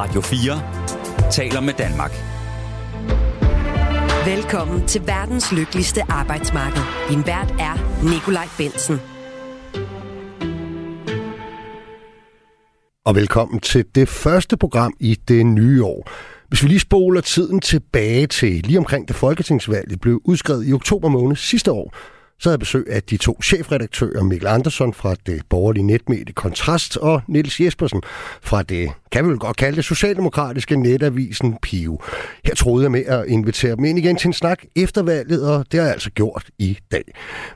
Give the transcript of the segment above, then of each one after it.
Radio 4 taler med Danmark. Velkommen til verdens lykkeligste arbejdsmarked. Din vært er Nikolaj Bensen. Og velkommen til det første program i det nye år. Hvis vi lige spoler tiden tilbage til lige omkring det folketingsvalg, blev udskrevet i oktober måned sidste år, så havde jeg besøg af de to chefredaktører, Mikkel Andersson fra det borgerlige netmedie Kontrast og Niels Jespersen fra det kan vi vel godt kalde det, socialdemokratiske netavisen Pio. Her troede jeg med at invitere dem ind igen til en snak efter valget, og det har jeg altså gjort i dag.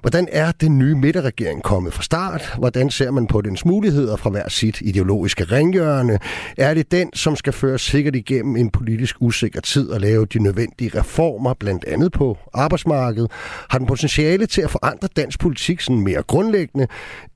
Hvordan er den nye midterregering kommet fra start? Hvordan ser man på dens muligheder fra hver sit ideologiske ringhjørne? Er det den, som skal føre sikkert igennem en politisk usikker tid og lave de nødvendige reformer, blandt andet på arbejdsmarkedet? Har den potentiale til at forandre dansk politik sådan mere grundlæggende?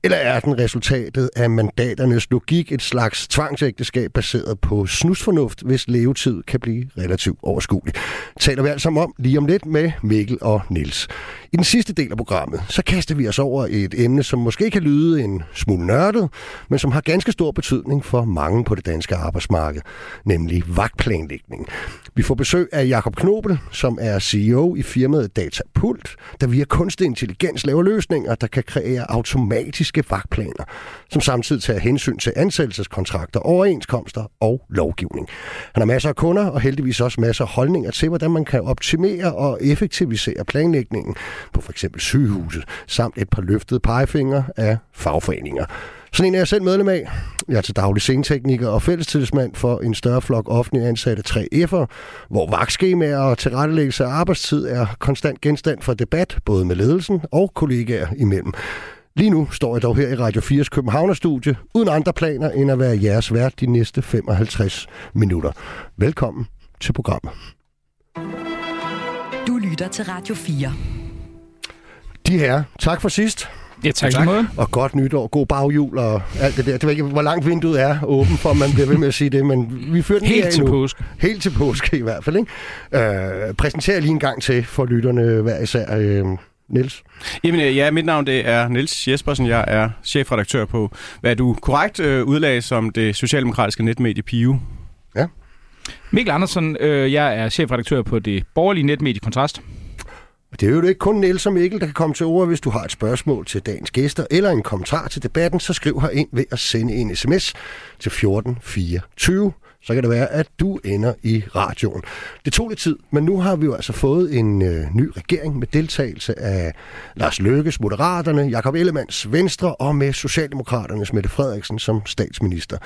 Eller er den resultatet af mandaternes logik et slags tvangsægteskab baseret på snusfornuft, hvis levetid kan blive relativt overskuelig. Taler vi altså om lige om lidt med Mikkel og Nils. I den sidste del af programmet, så kaster vi os over et emne, som måske kan lyde en smule nørdet, men som har ganske stor betydning for mange på det danske arbejdsmarked, nemlig vagtplanlægning. Vi får besøg af Jakob Knobel, som er CEO i firmaet Datapult, der via kunstig intelligens laver løsninger, der kan kreere automatiske vagtplaner, som samtidig tager hensyn til ansættelseskontrakter, overenskomster og lovgivning. Han har masser af kunder og heldigvis også masser af holdninger til, hvordan man kan optimere og effektivisere planlægningen på f.eks. sygehuset, samt et par løftede pegefingre af fagforeninger. Sådan en er jeg selv medlem af. Jeg er til daglig scenetekniker og fællestidsmand for en større flok offentlige ansatte 3F'er, hvor vagtskemaer og tilrettelæggelse af arbejdstid er konstant genstand for debat, både med ledelsen og kollegaer imellem. Lige nu står jeg dog her i Radio 4's Københavnerstudie, uden andre planer end at være jeres vært de næste 55 minutter. Velkommen til programmet. Du lytter til Radio 4. De her, tak for sidst. Ja, tak, tak. Måde. Og godt nytår, god bagjul og alt det der. Det ved ikke, hvor langt vinduet er åben for, man bliver ved med at sige det, men vi fører den Helt til nu. påske. Helt til påske i hvert fald. Ikke? Øh, præsenterer lige en gang til for lytterne hver især. Øh, Niels? Jamen ja, mit navn det er Niels Jespersen. Jeg er chefredaktør på, hvad du korrekt øh, udlagde som det socialdemokratiske netmedie Pio. Ja. Mikkel Andersen, øh, jeg er chefredaktør på det borgerlige netmedie Kontrast. Det er jo ikke kun Niels og Mikkel, der kan komme til ord. Hvis du har et spørgsmål til dagens gæster eller en kommentar til debatten, så skriv her ind ved at sende en sms til 1424 så kan det være, at du ender i radioen. Det tog lidt tid, men nu har vi jo altså fået en øh, ny regering med deltagelse af Lars Løkkes Moderaterne, Jakob Ellemands Venstre og med Socialdemokraternes Mette Frederiksen som statsminister.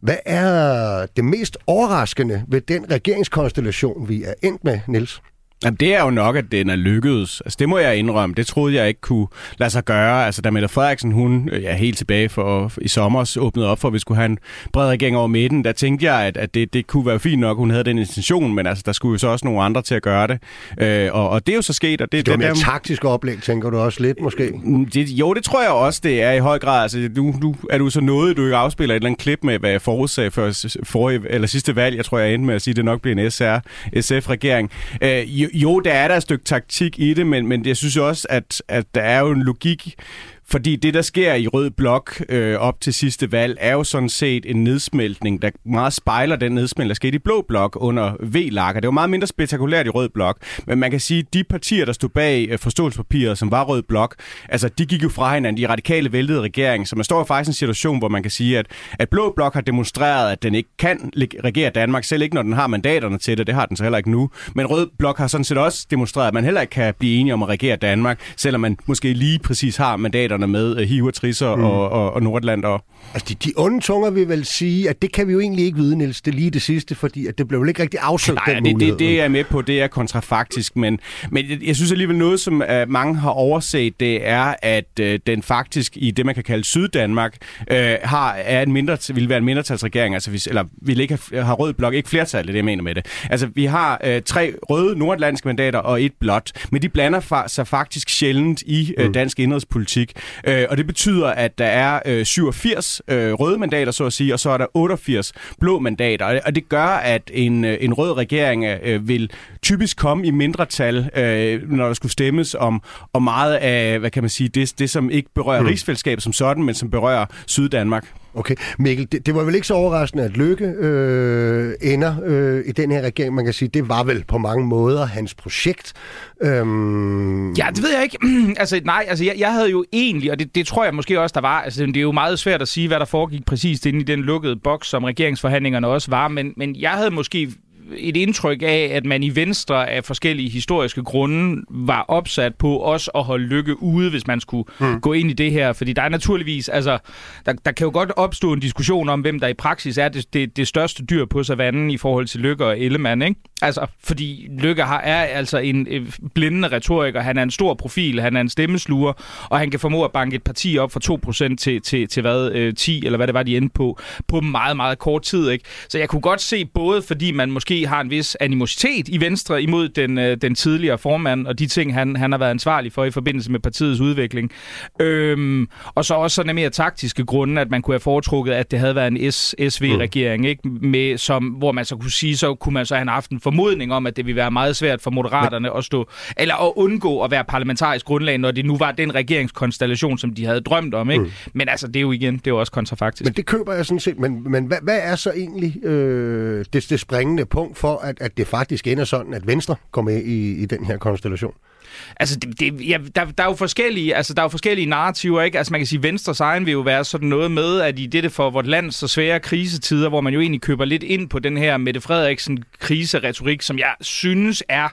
Hvad er det mest overraskende ved den regeringskonstellation, vi er endt med, Niels? Jamen, det er jo nok, at den er lykkedes. Altså, det må jeg indrømme. Det troede jeg ikke kunne lade sig gøre. Altså, da Mette Frederiksen, hun ja, helt tilbage for, i sommer åbnede op for, at vi skulle have en bred regering over midten, der tænkte jeg, at, at det, det kunne være fint nok, hun havde den intention, men altså, der skulle jo så også nogle andre til at gøre det. Øh, og, og det er jo så sket. Og det, det er mere der, taktisk oplæg, tænker du også lidt, måske? Mm, det, jo, det tror jeg også, det er i høj grad. Altså, nu, nu er du så noget, du ikke afspiller et eller andet klip med, hvad jeg forudsagde for forrige, eller sidste valg. Jeg tror, jeg endte med at sige, at det nok bliver en SR-SF-regering. Øh, jo, der er der et stykke taktik i det, men, men jeg synes også, at, at der er jo en logik fordi det, der sker i Rød Blok øh, op til sidste valg, er jo sådan set en nedsmeltning, der meget spejler den nedsmeltning, der skete i Blå Blok under V-lakker. Det var meget mindre spektakulært i Rød Blok, men man kan sige, at de partier, der stod bag øh, forståelsespapiret, som var Rød Blok, altså de gik jo fra hinanden, de radikale væltede regering, så man står faktisk i en situation, hvor man kan sige, at, at Blå Blok har demonstreret, at den ikke kan regere Danmark, selv ikke når den har mandaterne til det, det har den så heller ikke nu. Men Rød Blok har sådan set også demonstreret, at man heller ikke kan blive enige om at regere Danmark, selvom man måske lige præcis har mandaterne medarbejderne med uh, hiver, trisser mm. og, og, og Nordlander. Altså, de, de onde tunger vil vel sige, at det kan vi jo egentlig ikke vide, Niels, det lige det sidste, fordi at det blev jo ikke rigtig afsøgt, Nej, den det, det, det er jeg med på, det er kontrafaktisk, men, men jeg synes alligevel noget, som uh, mange har overset, det er, at uh, den faktisk i det, man kan kalde Syddanmark, uh, har, er en mindre, vil være en mindretalsregering, altså hvis, eller vil ikke have, har rød blok, ikke flertal, det er det, jeg mener med det. Altså, vi har uh, tre røde nordatlantiske mandater og et blåt, men de blander fa- sig faktisk sjældent i uh, dansk indrigspolitik. Øh, og det betyder, at der er øh, 87 øh, røde mandater, så at sige, og så er der 88 blå mandater. Og det gør, at en, øh, en rød regering øh, vil typisk komme i mindretal, øh, når der skulle stemmes om, om meget af, hvad kan man sige, det, det som ikke berører mm. rigsfællesskabet som sådan, men som berører Syddanmark. Okay, Mikkel, det, det var vel ikke så overraskende, at Lykke øh, ender øh, i den her regering. Man kan sige, det var vel på mange måder hans projekt. Øhm... Ja, det ved jeg ikke. altså, nej, altså, jeg, jeg havde jo egentlig, og det, det tror jeg måske også, der var, altså, det er jo meget svært at sige, hvad der foregik præcis inde i den lukkede boks, som regeringsforhandlingerne også var, men, men jeg havde måske et indtryk af, at man i Venstre af forskellige historiske grunde var opsat på også at holde lykke ude, hvis man skulle mm. gå ind i det her. Fordi der er naturligvis, altså, der, der kan jo godt opstå en diskussion om, hvem der i praksis er det, det, det største dyr på savannen i forhold til Lykke og Ellemann, ikke? Altså, fordi Lykke har, er altså en øh, blindende retoriker, han er en stor profil, han er en stemmesluger, og han kan formå at banke et parti op fra 2% til, til, til hvad, øh, 10, eller hvad det var, de endte på, på meget, meget kort tid, ikke? Så jeg kunne godt se, både fordi man måske har en vis animositet i Venstre imod den, øh, den tidligere formand, og de ting, han, han har været ansvarlig for i forbindelse med partiets udvikling, øhm, og så også sådan mere taktiske grunde, at man kunne have foretrukket, at det havde været en SSV-regering, mm. ikke? Med, som, hvor man så kunne sige, så kunne man så have haft en formodning om, at det ville være meget svært for moderaterne at stå, eller at undgå at være parlamentarisk grundlag, når det nu var den regeringskonstellation, som de havde drømt om. Ikke? Mm. Men altså, det er jo igen, det er jo også kontrafaktisk. Men det køber jeg sådan set. Men, men hvad, hvad er så egentlig øh, det, det springende punkt for, at, at det faktisk ender sådan, at Venstre kommer med i, i den her konstellation? Altså, det, det, ja, der, der, er jo forskellige, altså, der er jo forskellige narrativer, ikke? Altså, man kan sige, at Venstres egen vil jo være sådan noget med, at i dette for vort land så svære krisetider, hvor man jo egentlig køber lidt ind på den her Mette Frederiksen kriseretorik, som jeg synes er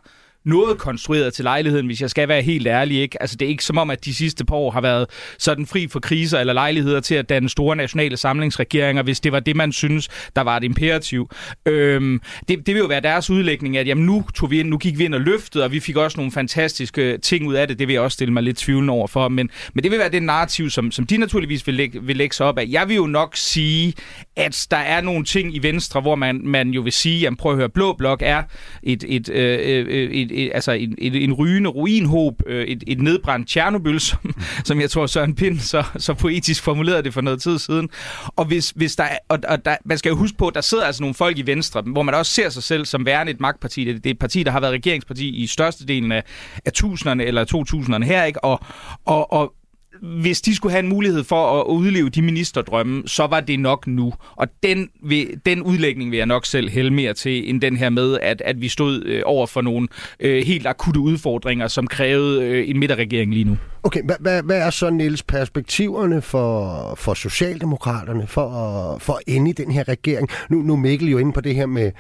noget konstrueret til lejligheden, hvis jeg skal være helt ærlig. Ikke? Altså, det er ikke som om, at de sidste par år har været sådan fri for kriser eller lejligheder til at danne store nationale samlingsregeringer, hvis det var det, man synes, der var et imperativ. Øhm, det, det vil jo være deres udlægning, at jamen, nu, tog vi ind, nu gik vi ind og løftede, og vi fik også nogle fantastiske ting ud af det. Det vil jeg også stille mig lidt tvivlende over for. Men, men det vil være det narrativ, som, som de naturligvis vil lægge, vil lægge sig op af. Jeg vil jo nok sige, at der er nogle ting i Venstre, hvor man, man jo vil sige, jamen prøv at høre, Blå Blok er et, et, øh, øh, øh et, et, altså en, et, en rygende ruinhob, øh, et, et nedbrændt Tjernobyl, som, som jeg tror Søren Pind så, så poetisk formulerede det for noget tid siden. Og, hvis, hvis der, og, og der, man skal jo huske på, at der sidder altså nogle folk i Venstre, hvor man også ser sig selv som værende et magtparti. Det, det er et parti, der har været regeringsparti i størstedelen af, af tusinderne eller 2000'erne her, ikke? Og, og, og hvis de skulle have en mulighed for at udleve de ministerdrømme, så var det nok nu. Og den, vil, den udlægning vil jeg nok selv hælde mere til, end den her med, at, at vi stod øh, over for nogle øh, helt akutte udfordringer, som krævede øh, en midterregering lige nu. Okay, hvad, hvad, hvad er så, Niels, perspektiverne for, for Socialdemokraterne for, for at ende i den her regering? Nu, nu er Mikkel jo inde på det her med,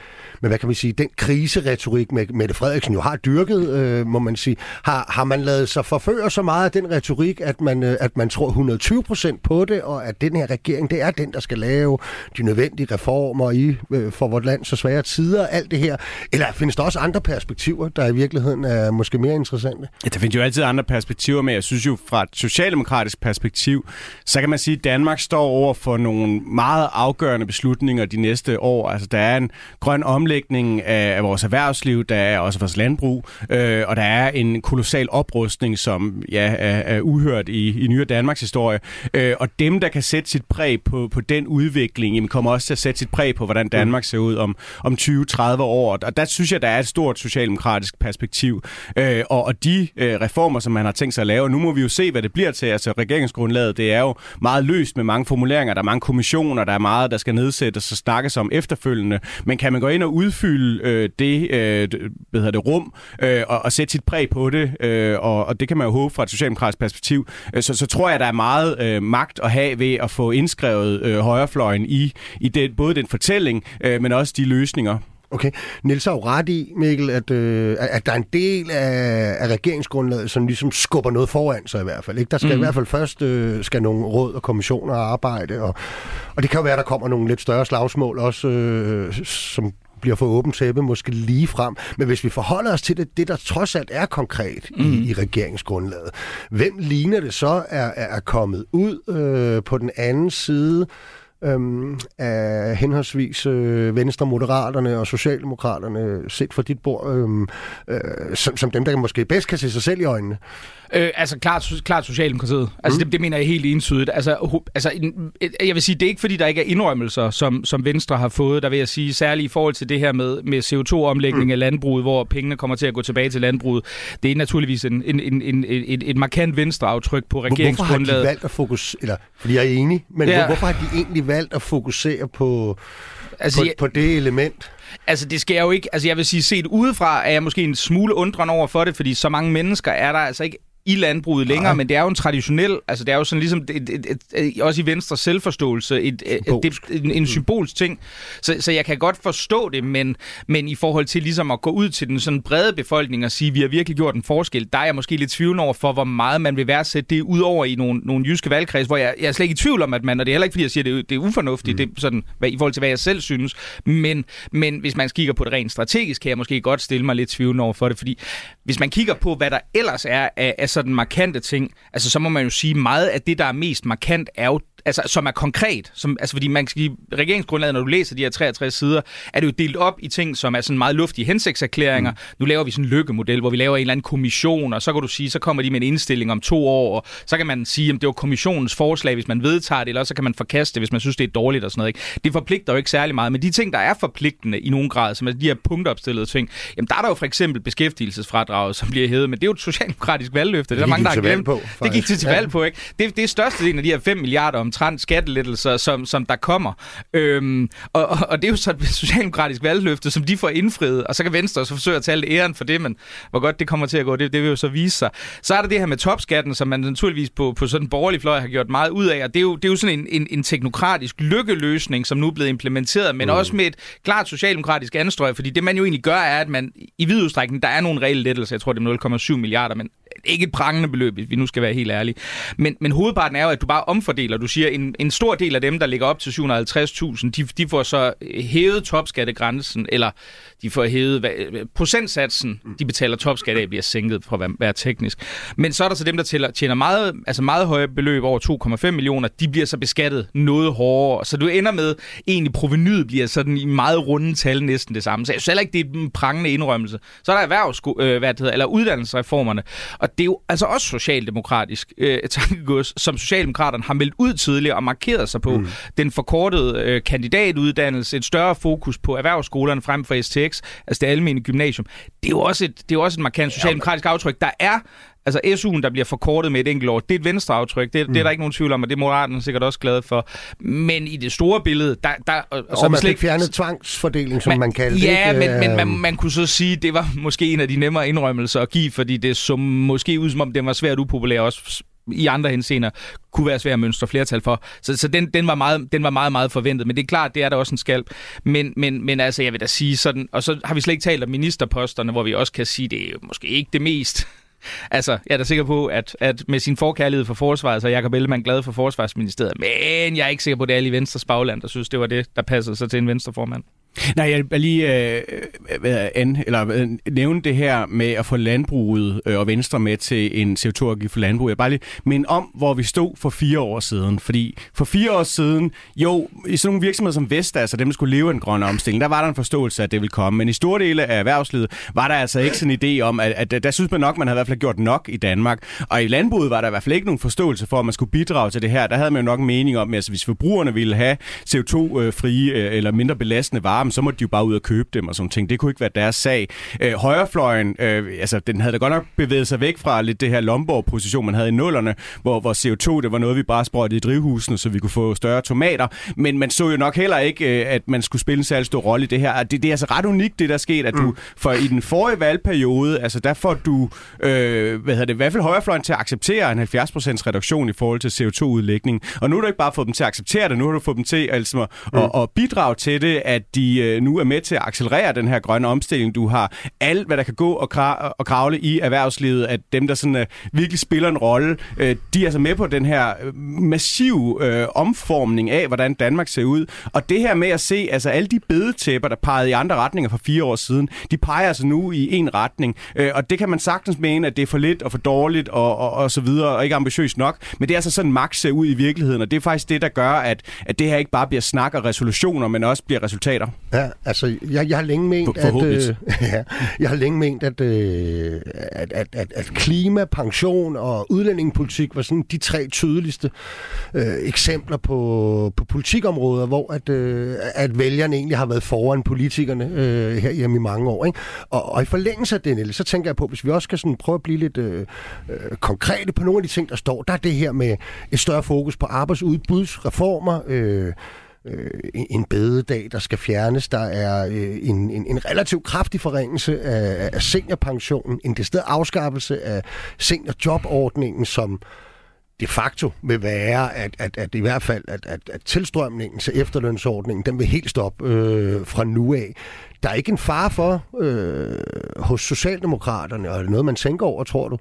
med hvad kan vi sige, den kriseretorik, med Mette Frederiksen jo har dyrket, øh, må man sige. Har, har man lavet sig forføre så meget af den retorik, at man, øh, at man tror 120 procent på det, og at den her regering, det er den, der skal lave de nødvendige reformer i øh, for vores land så svære tider, alt det her? Eller findes der også andre perspektiver, der i virkeligheden er måske mere interessante? Ja, der findes jo altid andre perspektiver, men jeg synes jo fra et socialdemokratisk perspektiv, så kan man sige, at Danmark står over for nogle meget afgørende beslutninger de næste år. Altså der er en grøn omlægning af, af vores erhvervsliv, der er også vores landbrug, øh, og der er en kolossal oprustning, som ja, er, er uhørt i, i nyere Danmarks historie. Øh, og dem, der kan sætte sit præg på, på den udvikling, jamen, kommer også til at sætte sit præg på, hvordan Danmark ser ud om, om 20-30 år. Og der synes jeg, der er et stort socialdemokratisk perspektiv. Øh, og, og de øh, reformer, som man har tænkt sig at lave, nu må vi jo se, hvad det bliver til. Altså regeringsgrundlaget, det er jo meget løst med mange formuleringer. Der er mange kommissioner, der er meget, der skal nedsættes og snakkes om efterfølgende. Men kan man gå ind og udfylde øh, det, øh, hvad hedder det rum øh, og, og sætte sit præg på det, øh, og, og det kan man jo håbe fra et socialdemokratisk perspektiv, øh, så, så tror jeg, der er meget øh, magt at have ved at få indskrevet øh, højrefløjen i, i det, både den fortælling, øh, men også de løsninger. Okay. Niels har jo ret i, Mikkel, at, øh, at der er en del af, af regeringsgrundlaget, som ligesom skubber noget foran sig i hvert fald. Ikke? Der skal mm. i hvert fald først øh, skal nogle råd og kommissioner arbejde, og, og det kan jo være, at der kommer nogle lidt større slagsmål også, øh, som bliver for åbent tæppe, måske lige frem. Men hvis vi forholder os til det, det der trods alt er konkret mm. i, i regeringsgrundlaget, hvem ligner det så er, er kommet ud øh, på den anden side øhm, af henholdsvis øh, Venstre, Moderaterne og Socialdemokraterne set for dit bord, øhm, øh, som, som dem, der måske bedst kan se sig selv i øjnene? Øh, altså klart, klart Socialdemokratiet. Altså mm. det, det mener jeg helt entydigt. Altså, altså jeg vil sige, det er ikke fordi, der ikke er indrømmelser, som, som Venstre har fået. Der vil jeg sige, særligt i forhold til det her med, med CO2-omlægning mm. af landbruget, hvor pengene kommer til at gå tilbage til landbruget. Det er naturligvis en, en, en, en, et, et markant Venstre-aftryk på regeringsgrundlaget. Hvorfor har de valgt at fokusere, eller fordi jeg er enig, men ja. hvorfor har de egentlig valgt at fokusere på, altså, på, jeg, på det element? Altså, det skal jeg jo ikke... Altså, jeg vil sige, set udefra er jeg måske en smule undrende over for det, fordi så mange mennesker er der altså ikke i landbruget længere, Nej. men det er jo en traditionel, altså det er jo sådan ligesom, et, et, et, et, også i Venstre selvforståelse, et, et, et, en, en symbolsk ting. Så, så jeg kan godt forstå det, men, men i forhold til ligesom at gå ud til den sådan brede befolkning og sige, vi har virkelig gjort en forskel, der er jeg måske lidt tvivl over for, hvor meget man vil værdsætte det ud over i nogle, nogle jyske valgkreds, hvor jeg, jeg er slet ikke i tvivl om, at man, og det er heller ikke, fordi jeg siger, det, det er ufornuftigt, mm. det sådan, hvad, i forhold til, hvad jeg selv synes, men, men hvis man kigger på det rent strategisk, kan jeg måske godt stille mig lidt tvivl over for det, fordi hvis man kigger på, hvad der ellers er af, af sådan markante ting, altså så må man jo sige, meget af det, der er mest markant, er jo altså, som er konkret. Som, altså, fordi man sige, regeringsgrundlaget, når du læser de her 63 sider, er det jo delt op i ting, som er sådan meget luftige hensigtserklæringer. Mm. Nu laver vi sådan en lykkemodel, hvor vi laver en eller anden kommission, og så kan du sige, så kommer de med en indstilling om to år, og så kan man sige, om det var kommissionens forslag, hvis man vedtager det, eller så kan man forkaste det, hvis man synes, det er dårligt og sådan noget. Ikke? Det forpligter jo ikke særlig meget, men de ting, der er forpligtende i nogen grad, som er de her punktopstillede ting, jamen der er der jo for eksempel beskæftigelsesfradraget, som bliver hævet, men det er jo et socialdemokratisk valgløfte. Det, det er der mange, der har glemt. På, det gik til, til valg på, ikke? Det, det er største del af de her 5 milliarder omtrent skattelettelser, som, som der kommer. Øhm, og, og det er jo så et socialdemokratisk valgløfte, som de får indfriet, og så kan Venstre så forsøge at tage æren for det, men hvor godt det kommer til at gå, det, det vil jo så vise sig. Så er der det her med topskatten, som man naturligvis på, på sådan en borgerlig fløj har gjort meget ud af, og det er jo, det er jo sådan en, en, en teknokratisk lykkeløsning, som nu er blevet implementeret, men mm. også med et klart socialdemokratisk anstrøg, fordi det man jo egentlig gør, er, at man i vid udstrækning, der er nogle reelle lettelser, jeg tror det er 0,7 milliarder, men ikke et prangende beløb, hvis vi nu skal være helt ærlige. Men, men hovedparten er jo, at du bare omfordeler. Du siger, en, en stor del af dem, der ligger op til 750.000, de, de får så hævet topskattegrænsen, eller de får hævet hvad, procentsatsen, de betaler topskat af, bliver sænket for at være, være teknisk. Men så er der så dem, der tæller, tjener meget, altså meget høje beløb over 2,5 millioner, de bliver så beskattet noget hårdere. Så du ender med, egentlig provenyet bliver sådan i meget runde tal næsten det samme. Så jeg synes heller ikke, det er en prangende indrømmelse. Så er der erhvervs, øh, hvad det hedder, eller uddannelsesreformerne. Og det er jo altså også socialdemokratisk øh, tankegods, som Socialdemokraterne har meldt ud tidligere og markeret sig på. Mm. Den forkortede øh, kandidatuddannelse, et større fokus på erhvervsskolerne frem for STX, altså det almene gymnasium. Det er jo også et, det er jo også et markant socialdemokratisk aftryk. Der er Altså SU'en, der bliver forkortet med et enkelt år, det er et venstre aftryk. Det, mm. det er der ikke nogen tvivl om, og det er Moderaterne sikkert også glad for. Men i det store billede, der... der og, så man fik fjernet tvangsfordeling, som man, man kalder det. Ja, men, men man, man kunne så sige, det var måske en af de nemmere indrømmelser at give, fordi det så måske ud som om, det var svært upopulær også i andre henseender kunne være svært at mønstre flertal for. Så, så den, den, var meget, den var meget, meget forventet. Men det er klart, det er der også en skalp. Men, men, men altså, jeg vil da sige sådan... Og så har vi slet ikke talt om ministerposterne, hvor vi også kan sige, det er måske ikke det mest Altså, jeg er da sikker på, at, at med sin forkærlighed for forsvaret, så er Jacob Ellemann glad for forsvarsministeriet. Men jeg er ikke sikker på, at det er alle i Venstres bagland, der synes, det var det, der passede sig til en venstreformand. Nej, jeg vil lige øh, øh an, eller, øh, nævne det her med at få landbruget øh, og Venstre med til en CO2-afgift for landbrug. Jeg vil bare lige minde om, hvor vi stod for fire år siden. Fordi for fire år siden, jo, i sådan nogle virksomheder som Vestas, altså dem, der skulle leve en grøn omstilling, der var der en forståelse af, at det ville komme. Men i store dele af erhvervslivet var der altså ikke sådan en idé om, at, at der synes man nok, man havde i hvert fald gjort nok i Danmark. Og i landbruget var der i hvert fald ikke nogen forståelse for, at man skulle bidrage til det her. Der havde man jo nok en mening om, at altså, hvis forbrugerne ville have CO2-frie øh, øh, eller mindre belastende varer, så måtte de jo bare ud og købe dem og sådan ting. Det kunne ikke være deres sag. Øh, højrefløjen, øh, altså den havde da godt nok bevæget sig væk fra lidt det her Lomborg-position, man havde i nullerne, hvor, hvor CO2 det var noget, vi bare sprøjtede i drivhusene, så vi kunne få større tomater. Men man så jo nok heller ikke, øh, at man skulle spille en særlig stor rolle i det her. Det, det er altså ret unikt, det der skete, at du mm. for i den forrige valgperiode, altså der får du, øh, hvad hedder det, i hvert fald højrefløjen til at acceptere en 70% reduktion i forhold til CO2-udlægning. Og nu har du ikke bare fået dem til at acceptere det, nu har du fået dem til altså, at, mm. at, at bidrage til det, at de Øh, nu er med til at accelerere den her grønne omstilling. Du har alt, hvad der kan gå og, kra- og kravle i erhvervslivet, at dem, der sådan, uh, virkelig spiller en rolle, uh, de er altså med på den her massiv uh, omformning af, hvordan Danmark ser ud. Og det her med at se, altså alle de bedetæpper, der pegede i andre retninger for fire år siden, de peger altså nu i en retning. Uh, og det kan man sagtens mene, at det er for lidt og for dårligt og, og, og så videre, og ikke ambitiøst nok. Men det er altså sådan, magt ser ud i virkeligheden, og det er faktisk det, der gør, at, at det her ikke bare bliver snak og resolutioner, men også bliver resultater. Ja, altså, jeg, jeg har længe ment, at, øh, ja, jeg har længe ment, at, øh, at, at, at, at klima, pension og udlændingepolitik var sådan de tre tydeligste øh, eksempler på, på politikområder, hvor at, øh, at vælgerne egentlig har været foran politikerne øh, her hjemme i mange år. Ikke? Og, og i forlængelse af det, så tænker jeg på, hvis vi også skal sådan prøve at blive lidt øh, øh, konkrete på nogle af de ting, der står, der er det her med et større fokus på arbejdsudbudsreformer, øh, øh, en bededag, der skal fjernes. Der er øh, en, en, en relativt kraftig forringelse af, af seniorpensionen, en decideret afskaffelse af seniorjobordningen, som de facto vil være, at, at, at i hvert fald, at, at, at tilstrømningen til efterlønsordningen, den vil helt stoppe øh, fra nu af. Der er ikke en far for øh, hos Socialdemokraterne, og det er noget, man tænker over, tror du,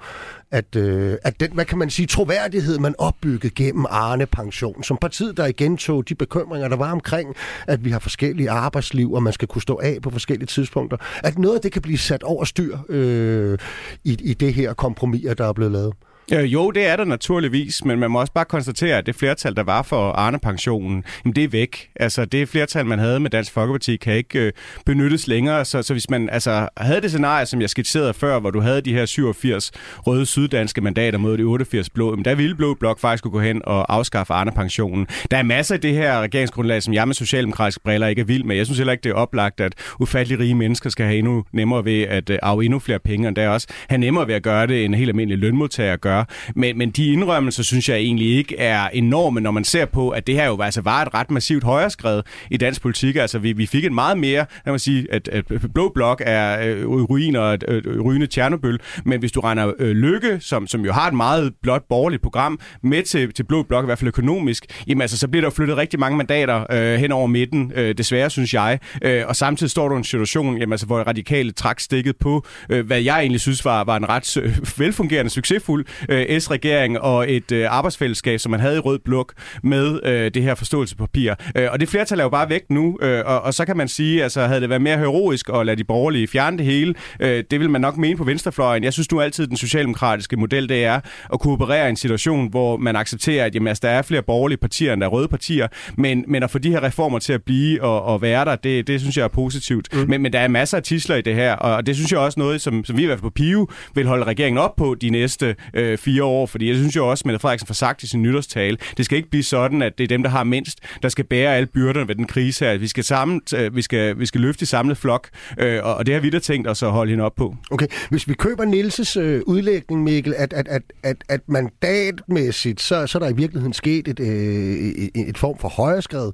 at, øh, at den, hvad kan man sige, troværdighed, man opbyggede gennem Arne Pension, som partiet, der igen tog de bekymringer, der var omkring, at vi har forskellige arbejdsliv, og man skal kunne stå af på forskellige tidspunkter, at noget af det kan blive sat over styr øh, i, i det her kompromis, der er blevet lavet. Øh, jo, det er der naturligvis, men man må også bare konstatere, at det flertal, der var for Arne-pensionen, jamen det er væk. Altså, det flertal, man havde med Dansk Folkeparti, kan ikke øh, benyttes længere. Så, så hvis man altså, havde det scenarie, som jeg skitserede før, hvor du havde de her 87 røde syddanske mandater mod de 88 blå, jamen der ville Blå Blok faktisk kunne gå hen og afskaffe Arne-pensionen. Der er masser af det her regeringsgrundlag, som jeg med socialdemokratiske briller ikke er vild med. Jeg synes heller ikke, det er oplagt, at ufattelig rige mennesker skal have endnu nemmere ved at øh, arve endnu flere penge, end der også have nemmere ved at gøre det, end helt almindelig lønmodtager gør gøre. Men, men de indrømmelser synes jeg egentlig ikke er enorme, når man ser på, at det her jo altså var et ret massivt højreskred i dansk politik. Altså vi, vi fik en meget mere, lad mig sige, at, at Blå Blok er øh, ruiner og øh, øh rygende Tjernobyl, men hvis du regner øh, Lykke, som, som jo har et meget blot borgerligt program, med til, til Blå Blok, i hvert fald økonomisk, jamen altså, så bliver der flyttet rigtig mange mandater øh, hen over midten, øh, desværre synes jeg. Øh, og samtidig står du i en situation, jamen, altså, hvor radikale trak stikket på, øh, hvad jeg egentlig synes var, var en ret øh, velfungerende, succesfuld øh, S-regering og et øh, arbejdsfællesskab, som man havde i Rød Blok med øh, det her forståelsespapir. Øh, og det flertal er jo bare væk nu, øh, og, og så kan man sige, altså havde det været mere heroisk at lade de borgerlige fjerne det hele, øh, det vil man nok mene på venstrefløjen. Jeg synes nu altid, den socialdemokratiske model, det er at kunne operere i en situation, hvor man accepterer, at jamen, altså, der er flere borgerlige partier, end der er røde partier, men, men at få de her reformer til at blive og, og være der, det, det synes jeg er positivt. Mm. Men, men der er masser af tisler i det her, og det synes jeg også noget, som, som vi i hvert fald på PIO vil holde regeringen op på de næste øh, Øh, fire år, fordi jeg synes jo også, at Mette Frederiksen får sagt i sin nytårstale, det skal ikke blive sådan, at det er dem, der har mindst, der skal bære alle byrderne ved den krise her. Vi skal, sammen, øh, vi skal, vi skal løfte i samlet flok, øh, og det har vi da tænkt os at holde hende op på. Okay, hvis vi køber Nielses øh, udlægning, Mikkel, at, at, at, at, at mandatmæssigt, så, så er der i virkeligheden sket et, øh, et, et form for højreskred.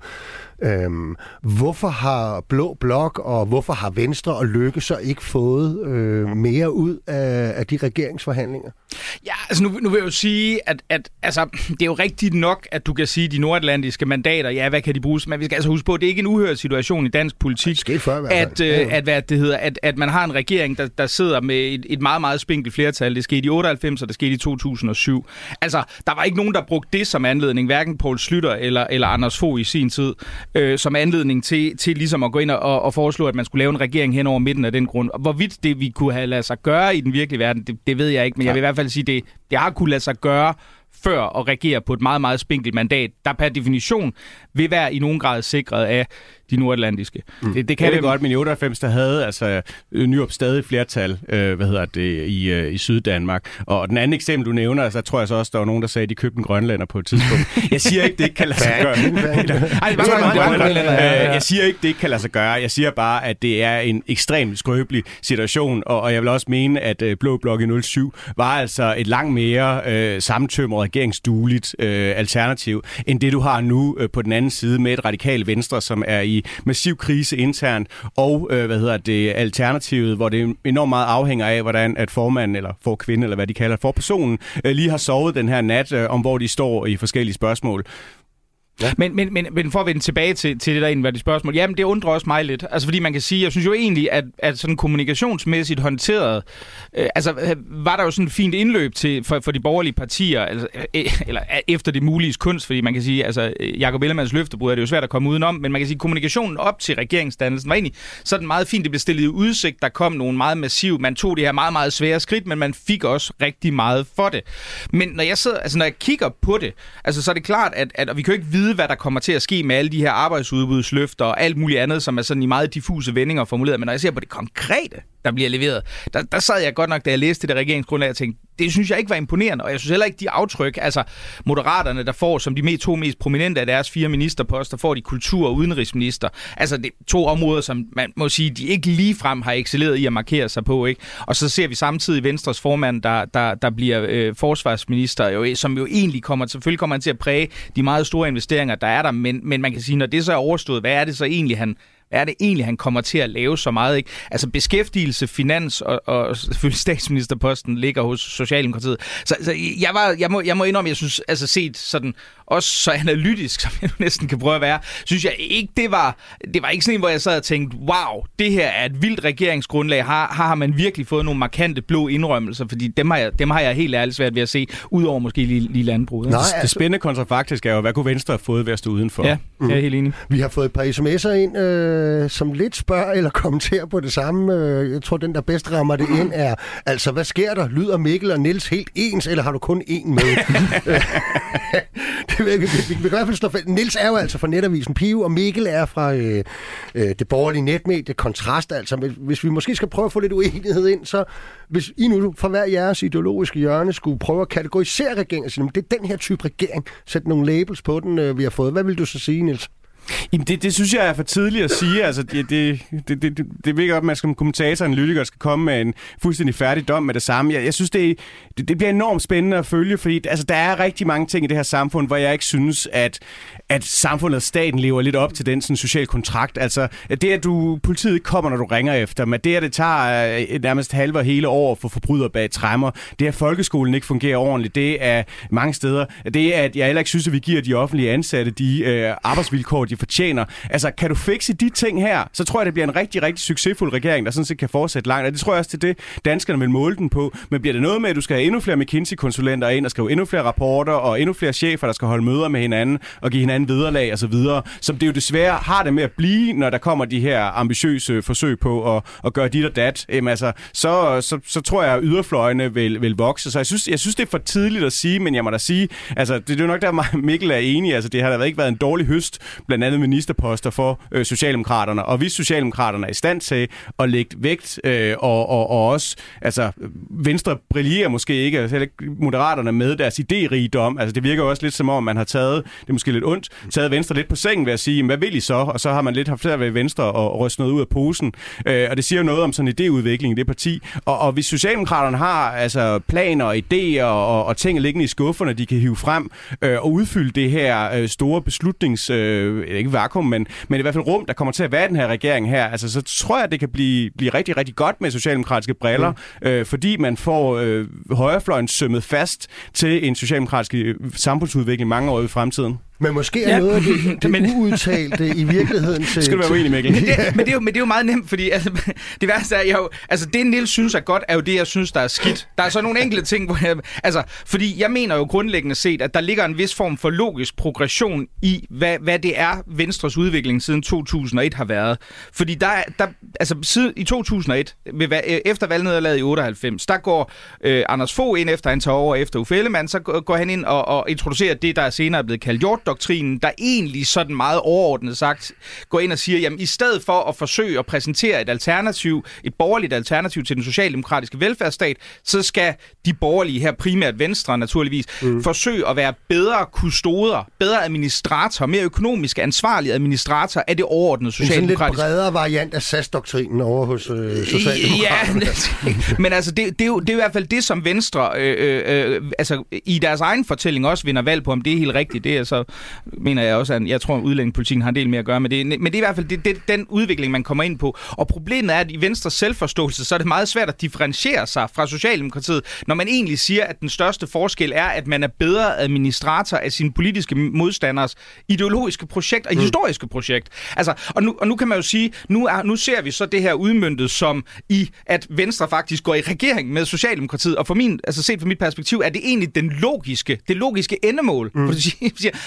Øhm, hvorfor har Blå Blok og hvorfor har Venstre og Lykke så ikke fået øh, mere ud af, af de regeringsforhandlinger? Ja, altså nu, nu vil jeg jo sige, at, at altså, det er jo rigtigt nok, at du kan sige, at de nordatlantiske mandater, ja, hvad kan de bruges? Men vi skal altså huske på, at det er ikke en uhørt situation i dansk politik, det før, at, øh, at, hvad det hedder, at, at man har en regering, der, der sidder med et, et meget, meget spinkelt flertal. Det skete i 98, og det skete i 2007. Altså, der var ikke nogen, der brugte det som anledning, hverken Poul Slytter eller, eller Anders Fogh i sin tid øh, som anledning til, til ligesom at gå ind og, og foreslå, at man skulle lave en regering hen over midten af den grund. Hvorvidt det vi kunne have ladet sig gøre i den virkelige verden, det, det ved jeg ikke, men jeg vil i hvert fald sige, det, det har kunne lade sig gøre før at regere på et meget, meget spinkelt mandat, der per definition vil være i nogen grad sikret af de nordatlantiske. Mm. Det, det kan det godt, men i 98, der havde altså øh, Nyrup stadig flertal, øh, hvad hedder det, i, øh, i Syddanmark. Og den anden eksempel, du nævner, altså, tror jeg så også, der var nogen, der sagde, at de købte en grønlænder på et tidspunkt. Jeg siger ikke, det ikke kan lade sig gøre. Ej, det var Jeg siger ikke, det ikke kan lade sig gøre. Jeg siger bare, at det er en ekstremt skrøbelig situation, og, og jeg vil også mene, at øh, Blå Blok i 07 var altså et langt mere øh, sammentømret regeringsdueligt øh, alternativ, end det du har nu øh, på den anden side med et radikalt venstre, som er i massiv krise internt, og øh, hvad hedder det, alternativet, hvor det enormt meget afhænger af, hvordan at formanden, eller for kvinde, eller hvad de kalder for personen, øh, lige har sovet den her nat, øh, om hvor de står i forskellige spørgsmål. Ja. Men, men, men, men for at vende tilbage til, til det der egentlig spørgsmål, jamen det undrer også mig lidt. Altså fordi man kan sige, jeg synes jo egentlig, at, at sådan kommunikationsmæssigt håndteret, øh, altså øh, var der jo sådan et fint indløb til, for, for de borgerlige partier, altså, øh, øh eller øh, efter det mulige kunst, fordi man kan sige, altså Jacob Ellemanns løftebrud er det jo svært at komme udenom, men man kan sige, kommunikationen op til regeringsdannelsen var egentlig sådan meget fint, det blev stillet i udsigt, der kom nogle meget massiv, man tog det her meget, meget svære skridt, men man fik også rigtig meget for det. Men når jeg sidder, altså når jeg kigger på det, altså så er det klart, at, at og vi kan jo ikke vide, hvad der kommer til at ske med alle de her arbejdsudbudsløfter og alt muligt andet, som er sådan i meget diffuse vendinger formuleret. Men når jeg ser på det konkrete, der bliver leveret. Der, der sad jeg godt nok, da jeg læste det regeringsgrundlag, og tænkte, det synes jeg ikke var imponerende, og jeg synes heller ikke, de aftryk, altså moderaterne, der får som de to mest prominente af deres fire ministerposter, får de kultur- og udenrigsminister. Altså det er to områder, som man må sige, de ikke ligefrem har excelleret i at markere sig på. ikke. Og så ser vi samtidig Venstres formand, der, der, der bliver øh, forsvarsminister, jo, som jo egentlig kommer, selvfølgelig kommer han til at præge de meget store investeringer, der er der, men, men man kan sige, når det så er overstået, hvad er det så egentlig, han, er det egentlig, han kommer til at lave så meget? Ikke? Altså beskæftigelse, finans og, og selvfølgelig statsministerposten ligger hos Socialdemokratiet. Så, så jeg, var, jeg, må, jeg må indrømme, jeg synes, altså set sådan, også så analytisk, som jeg næsten kan prøve at være, synes jeg ikke, det var, det var ikke sådan en, hvor jeg sad og tænkte, wow, det her er et vildt regeringsgrundlag. Har, har man virkelig fået nogle markante blå indrømmelser? Fordi dem har jeg, dem har jeg helt ærligt svært ved at se, udover måske lige, lige landbruget. Nej, altså, det spændende kontrafaktisk er jo, hvad kunne Venstre have fået ved at stå udenfor? Ja, mm. jeg er helt enig. Vi har fået et par sms'er ind, øh, som lidt spørger eller kommenterer på det samme. Øh, jeg tror, den, der bedst rammer det ind, er, altså, hvad sker der? Lyder Mikkel og Nils helt ens, eller har du kun én med? vi, vi, vi, kan i hvert fald slå Nils er jo altså fra Netavisen Pio, og Mikkel er fra øh, øh, det borgerlige netmedie Kontrast. Altså, hvis vi måske skal prøve at få lidt uenighed ind, så hvis I nu fra hver jeres ideologiske hjørne skulle prøve at kategorisere regeringen og sige, det er den her type regering, sætte nogle labels på den, øh, vi har fået. Hvad vil du så sige, Nils? Jamen, det, det synes jeg er for tidligt at sige. Altså, det, det, det, det, det vil op, at man som kommentator og analytiker skal komme med en fuldstændig færdig dom med det samme. Jeg, jeg synes, det, det, det bliver enormt spændende at følge, fordi altså, der er rigtig mange ting i det her samfund, hvor jeg ikke synes, at, at samfundet og staten lever lidt op til den sådan, social kontrakt. Altså, det at du, politiet ikke kommer, når du ringer efter men det at det tager øh, nærmest halve og hele år for forbryder bag træmmer, det at folkeskolen ikke fungerer ordentligt, det er mange steder, det er, at jeg heller ikke synes, at vi giver de offentlige ansatte de øh, arbejdsvilkår, de fortjener. Altså, kan du fikse de ting her, så tror jeg, det bliver en rigtig, rigtig succesfuld regering, der sådan set kan fortsætte langt. Og det tror jeg også til det, danskerne vil måle den på. Men bliver det noget med, at du skal have endnu flere McKinsey-konsulenter ind og skrive endnu flere rapporter og endnu flere chefer, der skal holde møder med hinanden og give hinanden vederlag osv., som det jo desværre har det med at blive, når der kommer de her ambitiøse forsøg på at, at gøre dit og dat, jamen altså, så, så, så tror jeg, at yderfløjene vil, vil vokse. Så jeg synes, jeg synes, det er for tidligt at sige, men jeg må da sige, altså, det, det er jo nok der, Mikkel er enig. Altså, det har da ikke været en dårlig høst, blandt andet ministerposter for øh, Socialdemokraterne. Og hvis Socialdemokraterne er i stand til at lægge vægt, øh, og, og, og også, altså, Venstre brillerer måske ikke, altså ikke Moderaterne med deres idérigdom. Altså, det virker jo også lidt som om, man har taget, det er måske lidt ondt, taget Venstre lidt på sengen ved at sige, hvad vil I så? Og så har man lidt haft flere ved Venstre og ryste noget ud af posen. Øh, og det siger jo noget om sådan en idéudvikling i det parti. Og, og hvis Socialdemokraterne har altså, planer og idéer og, og ting liggende i skufferne, de kan hive frem øh, og udfylde det her øh, store beslutnings... Øh, ikke vakuum, men, men i hvert fald rum, der kommer til at være den her regering her, altså, så tror jeg, det kan blive, blive rigtig, rigtig godt med socialdemokratiske briller, mm. øh, fordi man får øh, højrefløjen sømmet fast til en socialdemokratisk øh, samfundsudvikling mange år i fremtiden. Men måske er ja. noget af det, det men... uudtalte i virkeligheden til... Skal du være uenig, Mikkel? Men det, men, det er jo, men det er jo meget nemt, fordi altså, det værste er, jeg jo, altså det Nils synes er godt, er jo det, jeg synes, der er skidt. Der er så nogle enkelte ting, hvor jeg, altså, fordi jeg mener jo grundlæggende set, at der ligger en vis form for logisk progression i, hvad, hvad det er, Venstres udvikling siden 2001 har været. Fordi der, der altså siden, i 2001, ved, efter valgnederlaget i 98, der går øh, Anders Fogh ind efter han tager over efter Uffe Ellemann, så går han ind og, og introducerer det, der senere er blevet kaldt Hjort doktrinen, der egentlig sådan meget overordnet sagt går ind og siger, jamen i stedet for at forsøge at præsentere et alternativ, et borgerligt alternativ til den socialdemokratiske velfærdsstat, så skal de borgerlige her, primært Venstre naturligvis, mm. forsøge at være bedre kustoder, bedre administrator, mere økonomisk ansvarlige administrator af det overordnede socialdemokratiske. En lidt bredere variant af SAS-doktrinen over hos øh, Socialdemokraterne. Ja, men altså, det, det, er jo, det er i hvert fald det, som Venstre øh, øh, øh altså, i deres egen fortælling også vinder valg på, om det er helt rigtigt. Det er så mener jeg også, at jeg tror, at udlændingepolitikken har en del med at gøre med det. Men det er i hvert fald det, det, den udvikling, man kommer ind på. Og problemet er, at i Venstres selvforståelse, så er det meget svært at differentiere sig fra Socialdemokratiet, når man egentlig siger, at den største forskel er, at man er bedre administrator af sine politiske modstanders ideologiske projekt og mm. historiske projekt. Altså, og, nu, og nu kan man jo sige, nu, er, nu ser vi så det her udmyndtet som i, at Venstre faktisk går i regering med Socialdemokratiet, og for min, altså set fra mit perspektiv, er det egentlig den logiske, det logiske endemål. Mm. For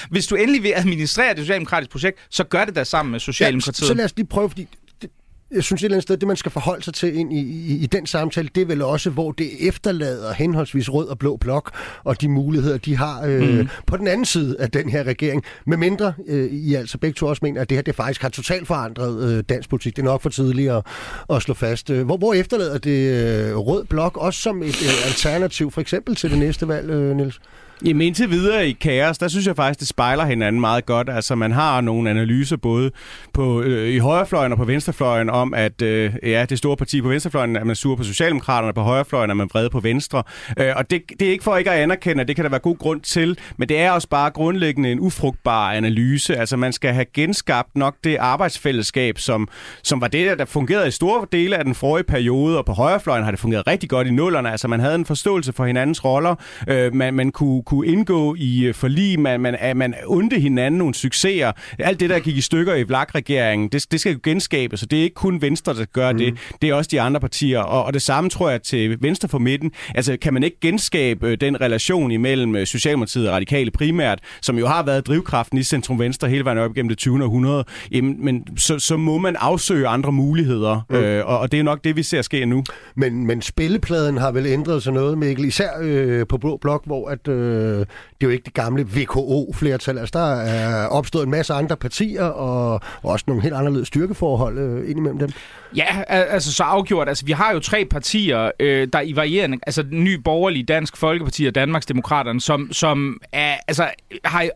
hvis du endelig vil administrere det socialdemokratiske projekt, så gør det da sammen med Socialdemokratiet. Ja, så, så lad os lige prøve, fordi det, jeg synes et eller andet sted, det man skal forholde sig til ind i, i, i den samtale, det er vel også, hvor det efterlader henholdsvis rød og blå blok, og de muligheder, de har øh, mm. på den anden side af den her regering. Med mindre øh, I altså begge to også mener, at det her det faktisk har totalt forandret øh, dansk politik. Det er nok for tidligt at, at slå fast. Hvor, hvor efterlader det øh, rød blok også som et øh, alternativ, for eksempel til det næste valg, øh, Niels? Jamen indtil videre i kaos, der synes jeg faktisk, det spejler hinanden meget godt. Altså man har nogle analyser både på, øh, i højrefløjen og på venstrefløjen om, at øh, ja, det store parti på venstrefløjen er man sur på Socialdemokraterne, på højrefløjen er man vred på venstre. Øh, og det, det er ikke for ikke at anerkende, at det kan der være god grund til, men det er også bare grundlæggende en ufrugtbar analyse. Altså man skal have genskabt nok det arbejdsfællesskab, som, som var det, der fungerede i store dele af den forrige periode, og på højrefløjen har det fungeret rigtig godt i nullerne. Altså man havde en forståelse for hinandens roller, øh, man, man kunne kunne indgå i øh, forlig, man, man, man undte hinanden nogle succeser. Alt det, der gik i stykker i Vlak-regeringen, det, det skal jo genskabes, så det er ikke kun Venstre, der gør mm. det. Det er også de andre partier. Og, og det samme tror jeg til Venstre for midten. Altså, kan man ikke genskabe øh, den relation imellem øh, Socialdemokratiet og Radikale primært, som jo har været drivkraften i Centrum Venstre hele vejen op igennem det 20. århundrede, jamen, men så, så må man afsøge andre muligheder, mm. øh, og, og det er nok det, vi ser ske nu. Men, men spillepladen har vel ændret sig noget, Mikkel, især øh, på Blå Blok, hvor at, øh, Øh, det er jo ikke det gamle VKO-flertal. Altså, der er opstået en masse andre partier, og også nogle helt anderledes styrkeforhold øh, indimellem dem. Ja, altså så afgjort. Altså, vi har jo tre partier, øh, der i varierende, altså Ny Borgerlig, Dansk Folkeparti og Danmarksdemokraterne, som, som er, altså, har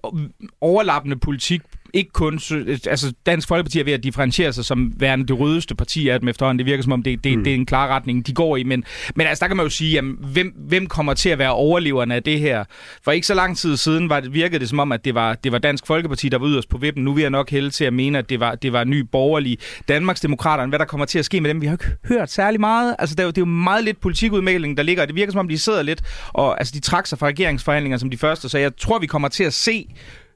overlappende politik ikke kun... Altså, Dansk Folkeparti er ved at differentiere sig som værende det rødeste parti af dem efterhånden. Det virker som om, det, det, mm. det er en klar retning, de går i. Men, men altså, der kan man jo sige, jamen, hvem, hvem kommer til at være overleverne af det her? For ikke så lang tid siden var det, virkede det som om, at det var, det var Dansk Folkeparti, der var yderst på vippen. Nu vil jeg nok hælde til at mene, at det var, det var ny borgerlig Danmarksdemokraterne. Hvad der kommer til at ske med dem? Vi har ikke hørt særlig meget. Altså, det er jo, det er jo meget lidt politikudmelding, der ligger. Det virker som om, de sidder lidt, og altså, de trak sig fra regeringsforhandlinger som de første. Så jeg tror, vi kommer til at se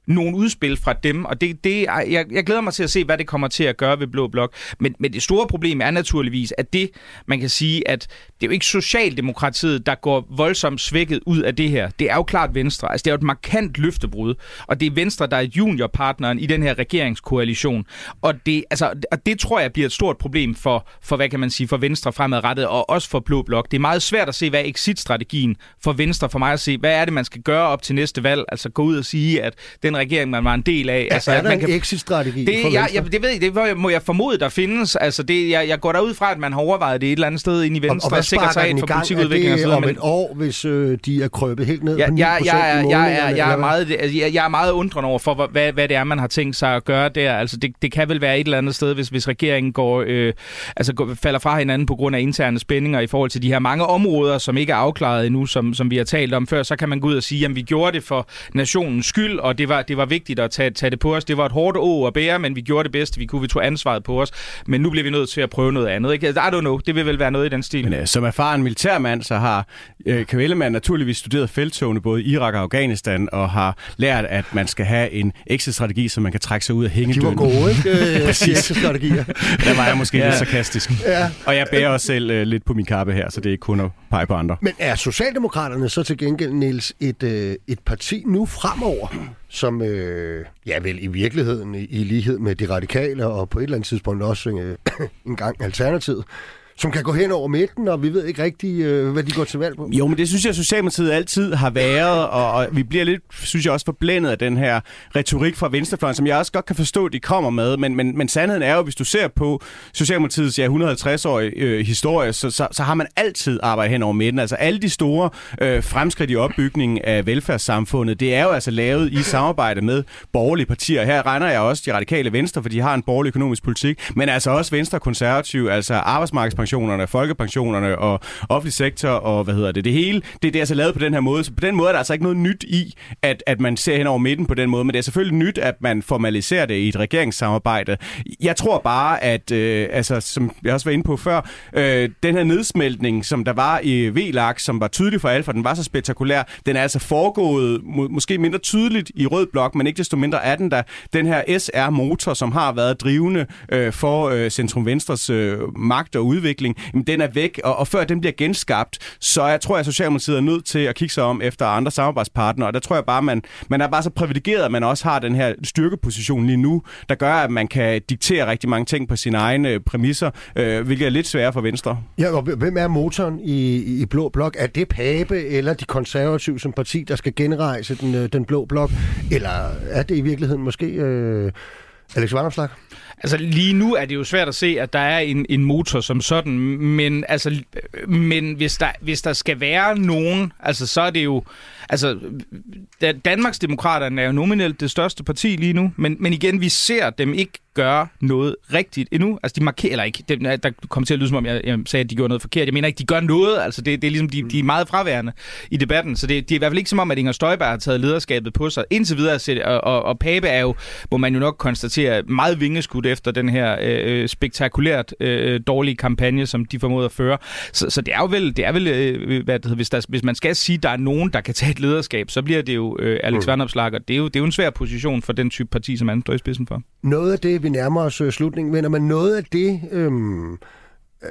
nogle udspil fra dem, og det, det, jeg, jeg glæder mig til at se, hvad det kommer til at gøre ved Blå Blok. Men, men det store problem er naturligvis, at det, man kan sige, at det er jo ikke Socialdemokratiet, der går voldsomt svækket ud af det her. Det er jo klart Venstre. Altså, det er jo et markant løftebrud, og det er Venstre, der er juniorpartneren i den her regeringskoalition. Og det, altså, og det tror jeg bliver et stort problem for, for, hvad kan man sige, for Venstre fremadrettet, og også for Blå Blok. Det er meget svært at se, hvad exit-strategien for Venstre for mig at se. Hvad er det, man skal gøre op til næste valg? Altså gå ud og sige, at den regering, man var en del af. Altså, er der man en kan... exit-strategi det, for jeg, jeg, det ved jeg, det må jeg formode, der findes. Altså, det, jeg, jeg går derud fra, at man har overvejet det et eller andet sted ind i Venstre. Og, og hvad sekretariat for politikudvikling og så om et år, hvis øh, de er krøbet helt ned ja, på 9% jeg, jeg, jeg, jeg, jeg, jeg, er meget, jeg, jeg er meget undrende over for, hvad, hvad det er, man har tænkt sig at gøre der. Altså, det, det kan vel være et eller andet sted, hvis, hvis regeringen går, øh, altså, går, falder fra hinanden på grund af interne spændinger i forhold til de her mange områder, som ikke er afklaret endnu, som, som vi har talt om før, så kan man gå ud og sige, at vi gjorde det for nationens skyld, og det var, det var vigtigt at tage, tage det på os. Det var et hårdt å at bære, men vi gjorde det bedste, vi kunne. Vi tog ansvaret på os. Men nu bliver vi nødt til at prøve noget andet. Ikke? I don't know. Det vil vel være noget i den stil. Men, uh, som erfaren militærmand, så har uh, Kvælemann naturligvis studeret felttogene både i Irak og Afghanistan, og har lært, at man skal have en exit-strategi, så man kan trække sig ud af hængedøden. De var gode, ikke? exit-strategier. Der var jeg måske ja. lidt sarkastisk. Ja. Og jeg bærer også selv uh, lidt på min kappe her, så det er ikke kun at pege på andre. Men er Socialdemokraterne så til gengæld, Niels, et, øh, et parti nu fremover, som øh, ja vel i virkeligheden i, i lighed med de radikale og på et eller andet tidspunkt også øh, en gang alternativet, som kan gå hen over midten, og vi ved ikke rigtig, øh, hvad de går til valg på. Jo, men det synes jeg, Socialdemokratiet altid har været, og, og vi bliver lidt, synes jeg, også forblændet af den her retorik fra venstrefløjen, som jeg også godt kan forstå, de kommer med, men, men, men sandheden er jo, hvis du ser på Socialdemokratiets ja, 150-årige øh, historie, så, så, så har man altid arbejdet hen over midten. Altså alle de store øh, fremskridt i opbygningen af velfærdssamfundet, det er jo altså lavet i samarbejde med borgerlige partier. Her regner jeg også de radikale venstre, for de har en borgerlig økonomisk politik, men altså også venstre konservative, altså arbejdsmarkedspension pensionerne, folkepensionerne og offentlig sektor og hvad hedder det, det hele, det, det er altså lavet på den her måde. Så på den måde er der altså ikke noget nyt i, at, at man ser hen over midten på den måde, men det er selvfølgelig nyt, at man formaliserer det i et regeringssamarbejde. Jeg tror bare, at, øh, altså, som jeg også var inde på før, øh, den her nedsmeltning, som der var i VLAG, som var tydelig for alle, for den var så spektakulær, den er altså foregået må, måske mindre tydeligt i rød blok, men ikke desto mindre er den der, den her SR-motor, som har været drivende øh, for øh, Centrum Venstres øh, magt og udvikling, udvikling, jamen, den er væk, og, og før den bliver genskabt, så jeg tror jeg, at Socialdemokratiet er nødt til at kigge sig om efter andre samarbejdspartnere, og der tror jeg bare, man, man er bare så privilegeret, at man også har den her styrkeposition lige nu, der gør, at man kan diktere rigtig mange ting på sine egne øh, præmisser, øh, hvilket er lidt sværere for Venstre. Ja, og hvem er motoren i, i Blå Blok? Er det Pape eller de konservative som parti, der skal genrejse den, øh, den Blå Blok? Eller er det i virkeligheden måske øh, Alex Vandomslag? Altså lige nu er det jo svært at se, at der er en, en motor som sådan, men, altså, men hvis, der, hvis der skal være nogen, altså så er det jo... Altså, Danmarks Demokraterne er jo nominelt det største parti lige nu, men, men igen, vi ser dem ikke gøre noget rigtigt endnu. Altså, de markerer, eller ikke, det, der kom til at lyde som om, jeg, jeg sagde, at de gjorde noget forkert. Jeg mener ikke, de gør noget. Altså, det, det er ligesom, de, de er meget fraværende i debatten. Så det, det er i hvert fald ikke som om, at Inger Støjberg har taget lederskabet på sig. Indtil videre, og, og, og Pape er jo, må man jo nok konstatere, meget vingeskudt efter den her øh, spektakulært øh, dårlige kampagne, som de formåede at føre. Så, så det er jo vel, det er vel øh, hvad det hedder, hvis, der, hvis man skal sige, at der er nogen, der kan tage et lederskab, så bliver det jo øh, Alex mm. Vandopslag, og det er, jo, det er jo en svær position for den type parti, som han står i spidsen for. Noget af det, vi nærmer os øh, slutningen, vender man noget af det, øhm, øh,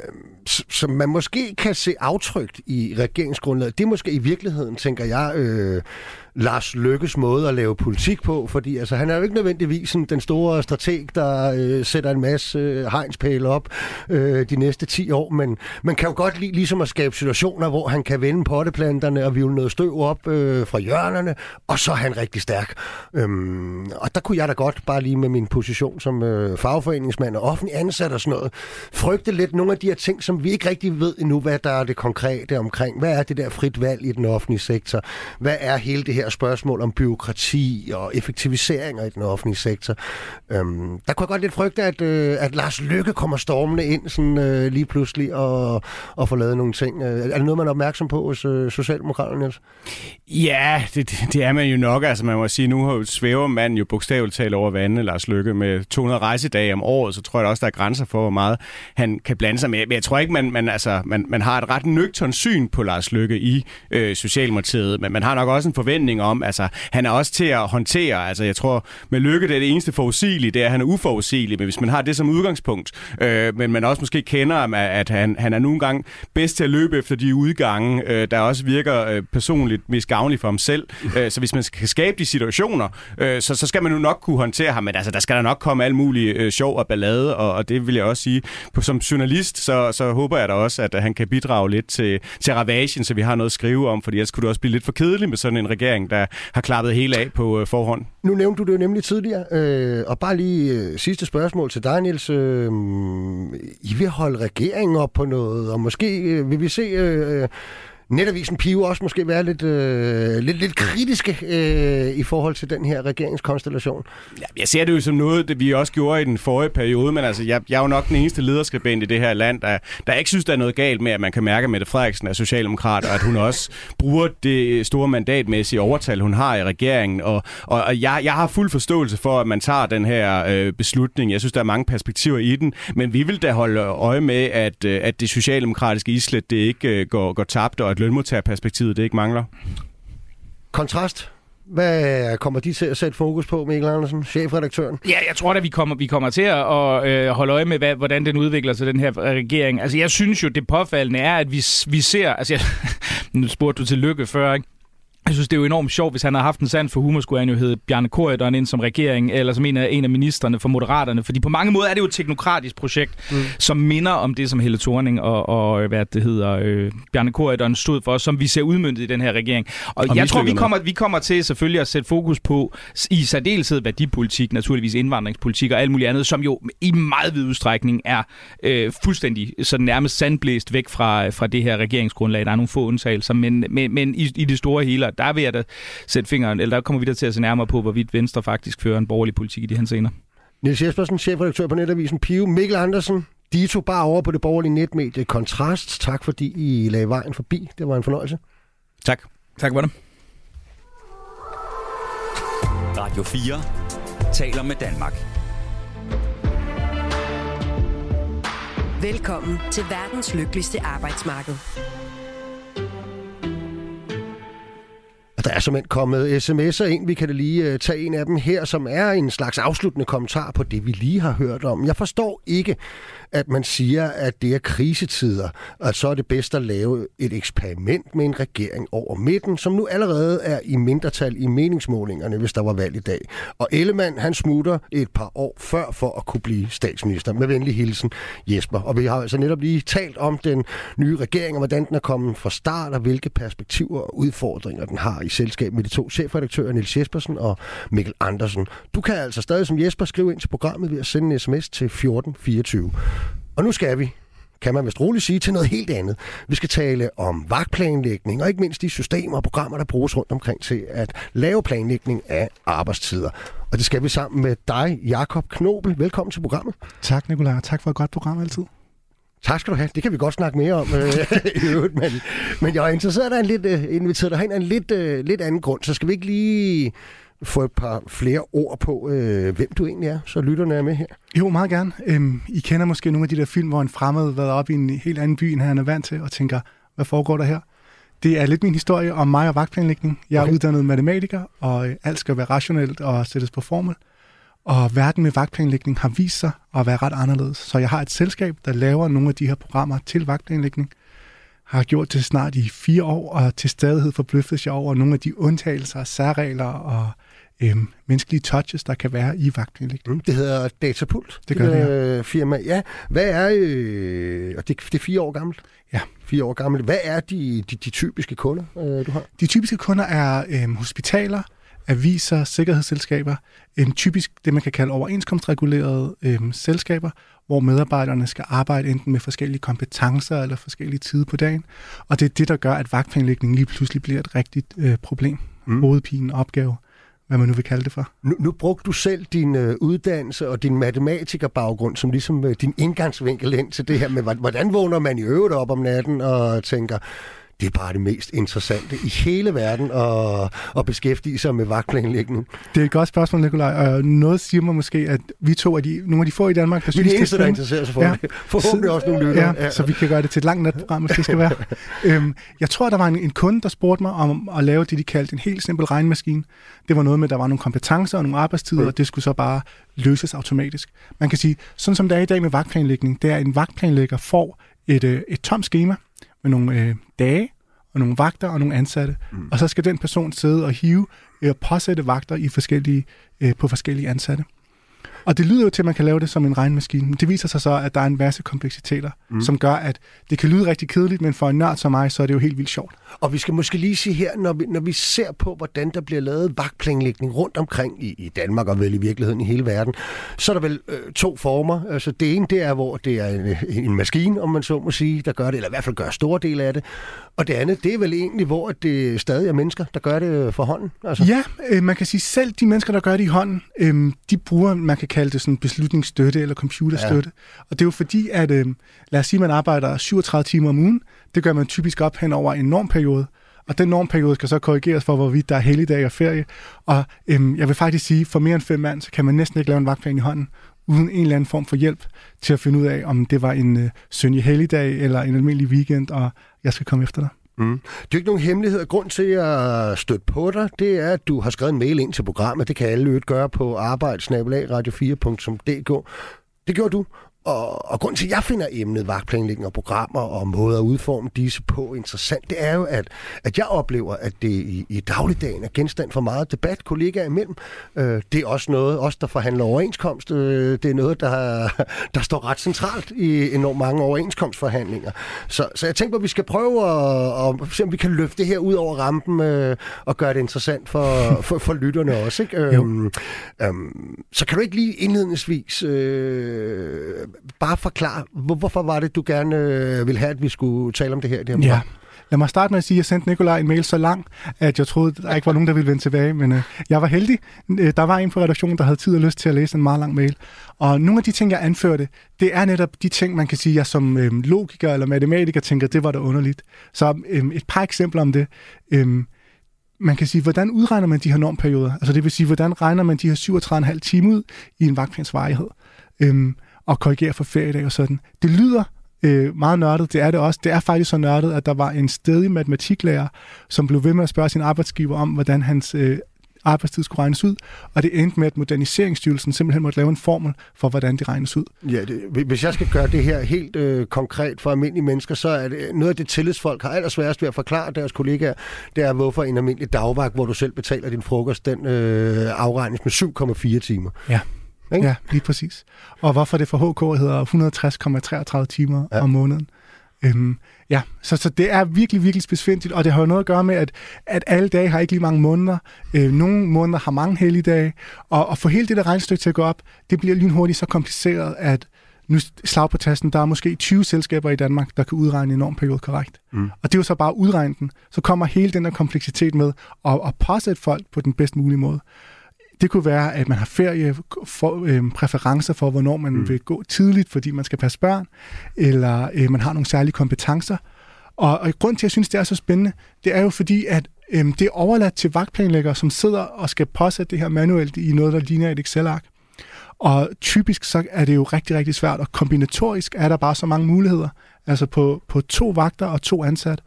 som man måske kan se aftrykt i regeringsgrundlaget, det er måske i virkeligheden, tænker jeg, øh, Lars Lykkes måde at lave politik på, fordi altså, han er jo ikke nødvendigvis sådan, den store strateg, der øh, sætter en masse øh, hegnspæle op øh, de næste 10 år, men man kan jo godt lide ligesom at skabe situationer, hvor han kan vende potteplanterne og vivle noget støv op øh, fra hjørnerne, og så er han rigtig stærk. Øhm, og der kunne jeg da godt, bare lige med min position som øh, fagforeningsmand og offentlig ansat og sådan noget, frygte lidt nogle af de her ting, som vi ikke rigtig ved endnu, hvad der er det konkrete omkring. Hvad er det der frit valg i den offentlige sektor? Hvad er hele det her spørgsmål om byråkrati og effektiviseringer i den offentlige sektor. Øhm, der kunne jeg godt lidt frygte, at, øh, at Lars Lykke kommer stormende ind sådan, øh, lige pludselig og, og får lavet nogle ting. Øh, er det noget, man er opmærksom på hos øh, Socialdemokraterne, Niels? Ja, det, det er man jo nok. Altså man må sige, nu svæver man jo bogstaveligt talt over vandet, Lars Lykke, med 200 rejsedage om året, så tror jeg også, der er grænser for, hvor meget han kan blande sig med. Men jeg tror ikke, man, man, altså, man, man har et ret nøgtern syn på Lars Lykke i øh, Socialdemokratiet, men man har nok også en forventning om, altså han er også til at håndtere. Altså jeg tror, med Lykke, det er det eneste forudsigelige, det er, at han er uforudsigelig, men hvis man har det som udgangspunkt, øh, men man også måske kender, at han, han er nogle gange bedst til at løbe efter de udgange, øh, der også virker øh, personligt mest gavnligt for ham selv. Øh, så hvis man skal skabe de situationer, øh, så, så skal man jo nok kunne håndtere ham, men altså, der skal der nok komme alle mulige øh, sjov og ballade, og, og det vil jeg også sige. Som journalist, så, så håber jeg da også, at han kan bidrage lidt til, til ravagen, så vi har noget at skrive om, fordi ellers kunne det også blive lidt for kedeligt med sådan en regering, der har klappet hele af på øh, forhånd. Nu nævnte du det jo nemlig tidligere, øh, og bare lige øh, sidste spørgsmål til dig, Niels. Øh, I vil holde regeringen op på noget, og måske øh, vil vi se... Øh, øh Netavisen Pio også måske være lidt, øh, lidt, lidt kritiske øh, i forhold til den her regeringskonstellation? Ja, jeg ser det jo som noget, det vi også gjorde i den forrige periode, men altså, jeg, jeg er jo nok den eneste lederskribent i det her land, der, der ikke synes, der er noget galt med, at man kan mærke, at Mette Frederiksen er socialdemokrat, og at hun også bruger det store mandatmæssige overtal, hun har i regeringen. Og, og, og jeg, jeg har fuld forståelse for, at man tager den her øh, beslutning. Jeg synes, der er mange perspektiver i den, men vi vil da holde øje med, at, øh, at det socialdemokratiske islet det ikke øh, går, går tabt, og at lønmodtagerperspektivet det ikke mangler. Kontrast. Hvad kommer de til at sætte fokus på, Mikkel Andersen, chefredaktøren? Ja, jeg tror da, vi kommer, vi kommer til at, at øh, holde øje med, hvad, hvordan den udvikler sig, den her regering. Altså, jeg synes jo, det påfaldende er, at vi, vi ser... Altså, jeg, nu spurgte du til lykke før, ikke? Jeg synes, det er jo enormt sjovt, hvis han havde haft en sand for humor, skulle han jo hedde Bjarne Korydon ind som regering, eller som en af, en af ministerne for Moderaterne. Fordi på mange måder er det jo et teknokratisk projekt, mm. som minder om det, som Helle Thorning og, og hvad det hedder, øh, Bjarne Korydon stod for, som vi ser udmyndtet i den her regering. Og, og jeg tror, vi kommer, vi kommer til selvfølgelig at sætte fokus på i særdeleshed værdipolitik, naturligvis indvandringspolitik og alt muligt andet, som jo i meget vid udstrækning er øh, fuldstændig så nærmest sandblæst væk fra, fra det her regeringsgrundlag. Der er nogle få undtagelser, men, men, men i, i det store hele der vil jeg da sætte fingeren, eller der kommer vi der til at se nærmere på, hvorvidt Venstre faktisk fører en borgerlig politik i de her scener. Niels Jespersen, chefredaktør på Netavisen Pio. Mikkel Andersen, de to bare over på det borgerlige netmedie Kontrast. Tak fordi I lagde vejen forbi. Det var en fornøjelse. Tak. Tak for det. Radio 4 taler med Danmark. Velkommen til verdens lykkeligste arbejdsmarked. Og der er simpelthen kommet sms'er ind. Vi kan da lige øh, tage en af dem her, som er en slags afsluttende kommentar på det, vi lige har hørt om. Jeg forstår ikke, at man siger, at det er krisetider, og at så er det bedst at lave et eksperiment med en regering over midten, som nu allerede er i mindretal i meningsmålingerne, hvis der var valg i dag. Og Ellemann, han smutter et par år før for at kunne blive statsminister. Med venlig hilsen, Jesper. Og vi har altså netop lige talt om den nye regering, og hvordan den er kommet fra start, og hvilke perspektiver og udfordringer den har i selskab med de to chefredaktører, Nils Jespersen og Mikkel Andersen. Du kan altså stadig som Jesper skrive ind til programmet ved at sende en sms til 1424. Og nu skal vi, kan man vist roligt sige, til noget helt andet. Vi skal tale om vagtplanlægning, og ikke mindst de systemer og programmer, der bruges rundt omkring til at lave planlægning af arbejdstider. Og det skal vi sammen med dig, Jakob Knobel. Velkommen til programmet. Tak, Nicolaj. Tak for et godt program altid. Tak skal du have. Det kan vi godt snakke mere om øh, i øvrigt, men, men jeg er interesseret dig en lidt, øh, inviteret dig hen af en lidt, øh, lidt anden grund, så skal vi ikke lige få et par flere ord på, øh, hvem du egentlig er, så lytterne er med her? Jo, meget gerne. Øhm, I kender måske nogle af de der film, hvor en fremmed har været op i en helt anden by, end han er vant til, og tænker, hvad foregår der her? Det er lidt min historie om mig og vagtplanlægning. Jeg er okay. uddannet matematiker, og alt skal være rationelt og sættes på formel. Og verden med vagtplanlægning har vist sig at være ret anderledes. Så jeg har et selskab, der laver nogle af de her programmer til vagtplanlægning. Har gjort det snart i fire år, og til stadighed forbløffes jeg over nogle af de undtagelser, særregler og øhm, menneskelige touches, der kan være i vagtplanlægning. Mm, det hedder Datapult. Det gør det, ja. Øh, firma. Ja, hvad er... Øh, og det, det er fire år gammelt? Ja. Fire år gammelt. Hvad er de, de, de typiske kunder, øh, du har? De typiske kunder er øhm, hospitaler, aviser, sikkerhedsselskaber, øhm, typisk det, man kan kalde overenskomstregulerede øhm, selskaber, hvor medarbejderne skal arbejde enten med forskellige kompetencer eller forskellige tider på dagen. Og det er det, der gør, at vagtplanlægning lige pludselig bliver et rigtigt øh, problem. Mm. Hovedpine, opgave hvad man nu vil kalde det for. Nu, nu brugte du selv din øh, uddannelse og din matematikerbaggrund som ligesom øh, din indgangsvinkel ind til det her med, hvordan vågner man i øvrigt op om natten og tænker, det er bare det mest interessante i hele verden at, at beskæftige sig med vagtplanlægning. Det er et godt spørgsmål, Nikolaj, og noget siger mig måske, at vi to er de, nogle af de få i Danmark, der synes, det er eneste, der interesserer sig for ja. det. Forhåbentlig også nogle lytter. Ja, ja, så vi kan gøre det til et langt natprogram, hvis det skal være. øhm, jeg tror, der var en, en kunde, der spurgte mig om at lave det, de kaldte en helt simpel regnmaskine. Det var noget med, at der var nogle kompetencer og nogle arbejdstider, mm. og det skulle så bare løses automatisk. Man kan sige, sådan som det er i dag med vagtplanlægning, det er, at en vagtplanlægger får et, øh, et tomt schema, med nogle øh, dage og nogle vagter og nogle ansatte. Mm. Og så skal den person sidde og hive og påsætte vagter i forskellige, øh, på forskellige ansatte. Og det lyder jo til, at man kan lave det som en regnmaskine, men det viser sig så, at der er en masse kompleksiteter, mm. som gør, at det kan lyde rigtig kedeligt, men for en nørd som mig, så er det jo helt vildt sjovt. Og vi skal måske lige sige her, når vi, når vi ser på, hvordan der bliver lavet vagtplanlægning rundt omkring i, i Danmark og vel i virkeligheden i hele verden, så er der vel øh, to former. Altså det ene, det er, hvor det er en, en maskine, om man så må sige, der gør det, eller i hvert fald gør store dele af det. Og det andet, det er vel egentlig, hvor det stadig er mennesker, der gør det for hånden. Altså. Ja, øh, man kan sige, selv de mennesker, der gør det i hånden, øh, de bruger, man kan kalde det sådan beslutningsstøtte eller computerstøtte. Ja. Og det er jo fordi, at øh, lad os sige, at man arbejder 37 timer om ugen. Det gør man typisk op hen over en normperiode. Og den normperiode skal så korrigeres for, hvorvidt der er helligdag og ferie. Og øhm, jeg vil faktisk sige, for mere end fem mand, så kan man næsten ikke lave en vagtplan i hånden, uden en eller anden form for hjælp til at finde ud af, om det var en øh, søndag helligdag eller en almindelig weekend, og jeg skal komme efter dig. Mm. Det er ikke nogen hemmelighed. Grund til at støtte på dig, det er, at du har skrevet en mail ind til programmet. Det kan alle øvrigt gøre på arbejdsnabelagradio4.dk. Det gjorde du, og, og grund til, at jeg finder emnet vagtplanlægning og programmer og måder at udforme disse på interessant, det er jo, at, at jeg oplever, at det i, i dagligdagen er genstand for meget debat kollegaer imellem. Øh, det er også noget, os der forhandler overenskomst, øh, det er noget, der, der står ret centralt i enormt mange overenskomstforhandlinger. Så, så jeg tænker, at vi skal prøve at, at se, om vi kan løfte det her ud over rampen øh, og gøre det interessant for, for, for lytterne også. Ikke? Øhm, øhm, så kan du ikke lige indledningsvis... Øh, bare forklare, hvor, hvorfor var det, du gerne øh, ville have, at vi skulle tale om det her? Det her ja. Lad mig starte med at sige, at jeg sendte Nikolaj en mail så lang, at jeg troede, der ikke var nogen, der ville vende tilbage. Men øh, jeg var heldig. Øh, der var en på redaktionen, der havde tid og lyst til at læse en meget lang mail. Og nogle af de ting, jeg anførte, det er netop de ting, man kan sige, jeg som øh, logiker eller matematiker tænker, det var da underligt. Så øh, et par eksempler om det. Øh, man kan sige, hvordan udregner man de her normperioder? Altså det vil sige, hvordan regner man de her 37,5 timer ud i en vagtplans varighed? Øhm, og korrigere for feriedag og sådan. Det lyder øh, meget nørdet. Det er det også. Det er faktisk så nørdet, at der var en stedig matematiklærer, som blev ved med at spørge sin arbejdsgiver om, hvordan hans øh, arbejdstid skulle regnes ud, og det endte med, at Moderniseringsstyrelsen simpelthen måtte lave en formel for, hvordan det regnes ud. Ja, det, hvis jeg skal gøre det her helt øh, konkret for almindelige mennesker, så er det noget af det tillidsfolk har allersværest ved at forklare deres kollegaer, det er, hvorfor en almindelig dagvagt, hvor du selv betaler din frokost, den øh, afregnes med 7,4 timer. Ja. Ikke? Ja, lige præcis. Og hvorfor det for HK hedder 160,33 timer Ja. om måneden. Øhm, ja, så, så det er virkelig, virkelig specifikt, og det har jo noget at gøre med, at, at alle dage har ikke lige mange måneder. Øh, nogle måneder har mange helligdage, og, og for hele det der regnestykke til at gå op, det bliver lynhurtigt så kompliceret, at nu slag på tasten, der er måske 20 selskaber i Danmark, der kan udregne en periode korrekt. Mm. Og det er jo så bare at udregne den. Så kommer hele den der kompleksitet med at, at påsætte folk på den bedst mulige måde. Det kunne være, at man har ferie, for, øh, præferencer for, hvornår man mm. vil gå tidligt, fordi man skal passe børn, eller øh, man har nogle særlige kompetencer. Og, og grund til, at jeg synes, det er så spændende, det er jo fordi, at øh, det er overladt til vagtplanlæggere, som sidder og skal påsætte det her manuelt i noget, der ligner et Excel-ark. Og typisk så er det jo rigtig, rigtig svært, og kombinatorisk er der bare så mange muligheder. Altså på, på to vagter og to ansat,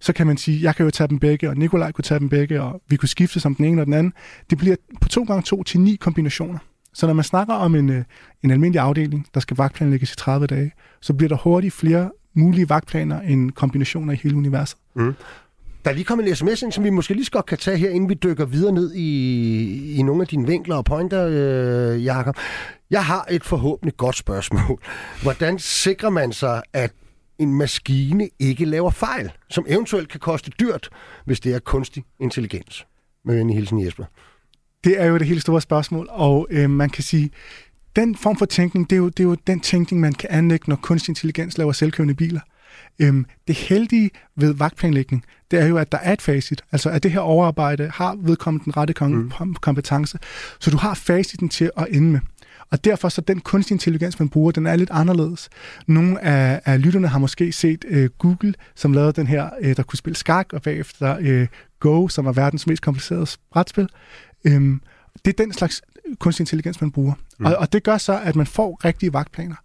så kan man sige, jeg kan jo tage dem begge, og Nikolaj kunne tage dem begge, og vi kunne skifte som den ene og den anden. Det bliver på to gange to til ni kombinationer. Så når man snakker om en, øh, en almindelig afdeling, der skal vagtplanlægges i 30 dage, så bliver der hurtigt flere mulige vagtplaner end kombinationer i hele universet. Mm. Der er lige kommet en sms ind, som vi måske lige så godt kan tage her, inden vi dykker videre ned i, i nogle af dine vinkler og pointer, øh, Jakob. Jeg har et forhåbentlig godt spørgsmål. Hvordan sikrer man sig, at en maskine ikke laver fejl, som eventuelt kan koste dyrt, hvis det er kunstig intelligens? Med venlig hilsen Jesper. Det er jo det helt store spørgsmål, og øh, man kan sige, den form for tænkning, det er, jo, det er jo den tænkning, man kan anlægge, når kunstig intelligens laver selvkørende biler. Øhm, det heldige ved vagtplanlægning, det er jo, at der er et facit. Altså, at det her overarbejde har vedkommende den rette kom- mm. kompetence. Så du har faciten til at ende med. Og derfor så den kunstig intelligens, man bruger, den er lidt anderledes. Nogle af, af lytterne har måske set øh, Google, som lavede den her, øh, der kunne spille skak, og bagefter øh, Go, som er verdens mest komplicerede brætspil. Øhm, det er den slags kunstig intelligens, man bruger. Mm. Og, og det gør så, at man får rigtige vagtplaner.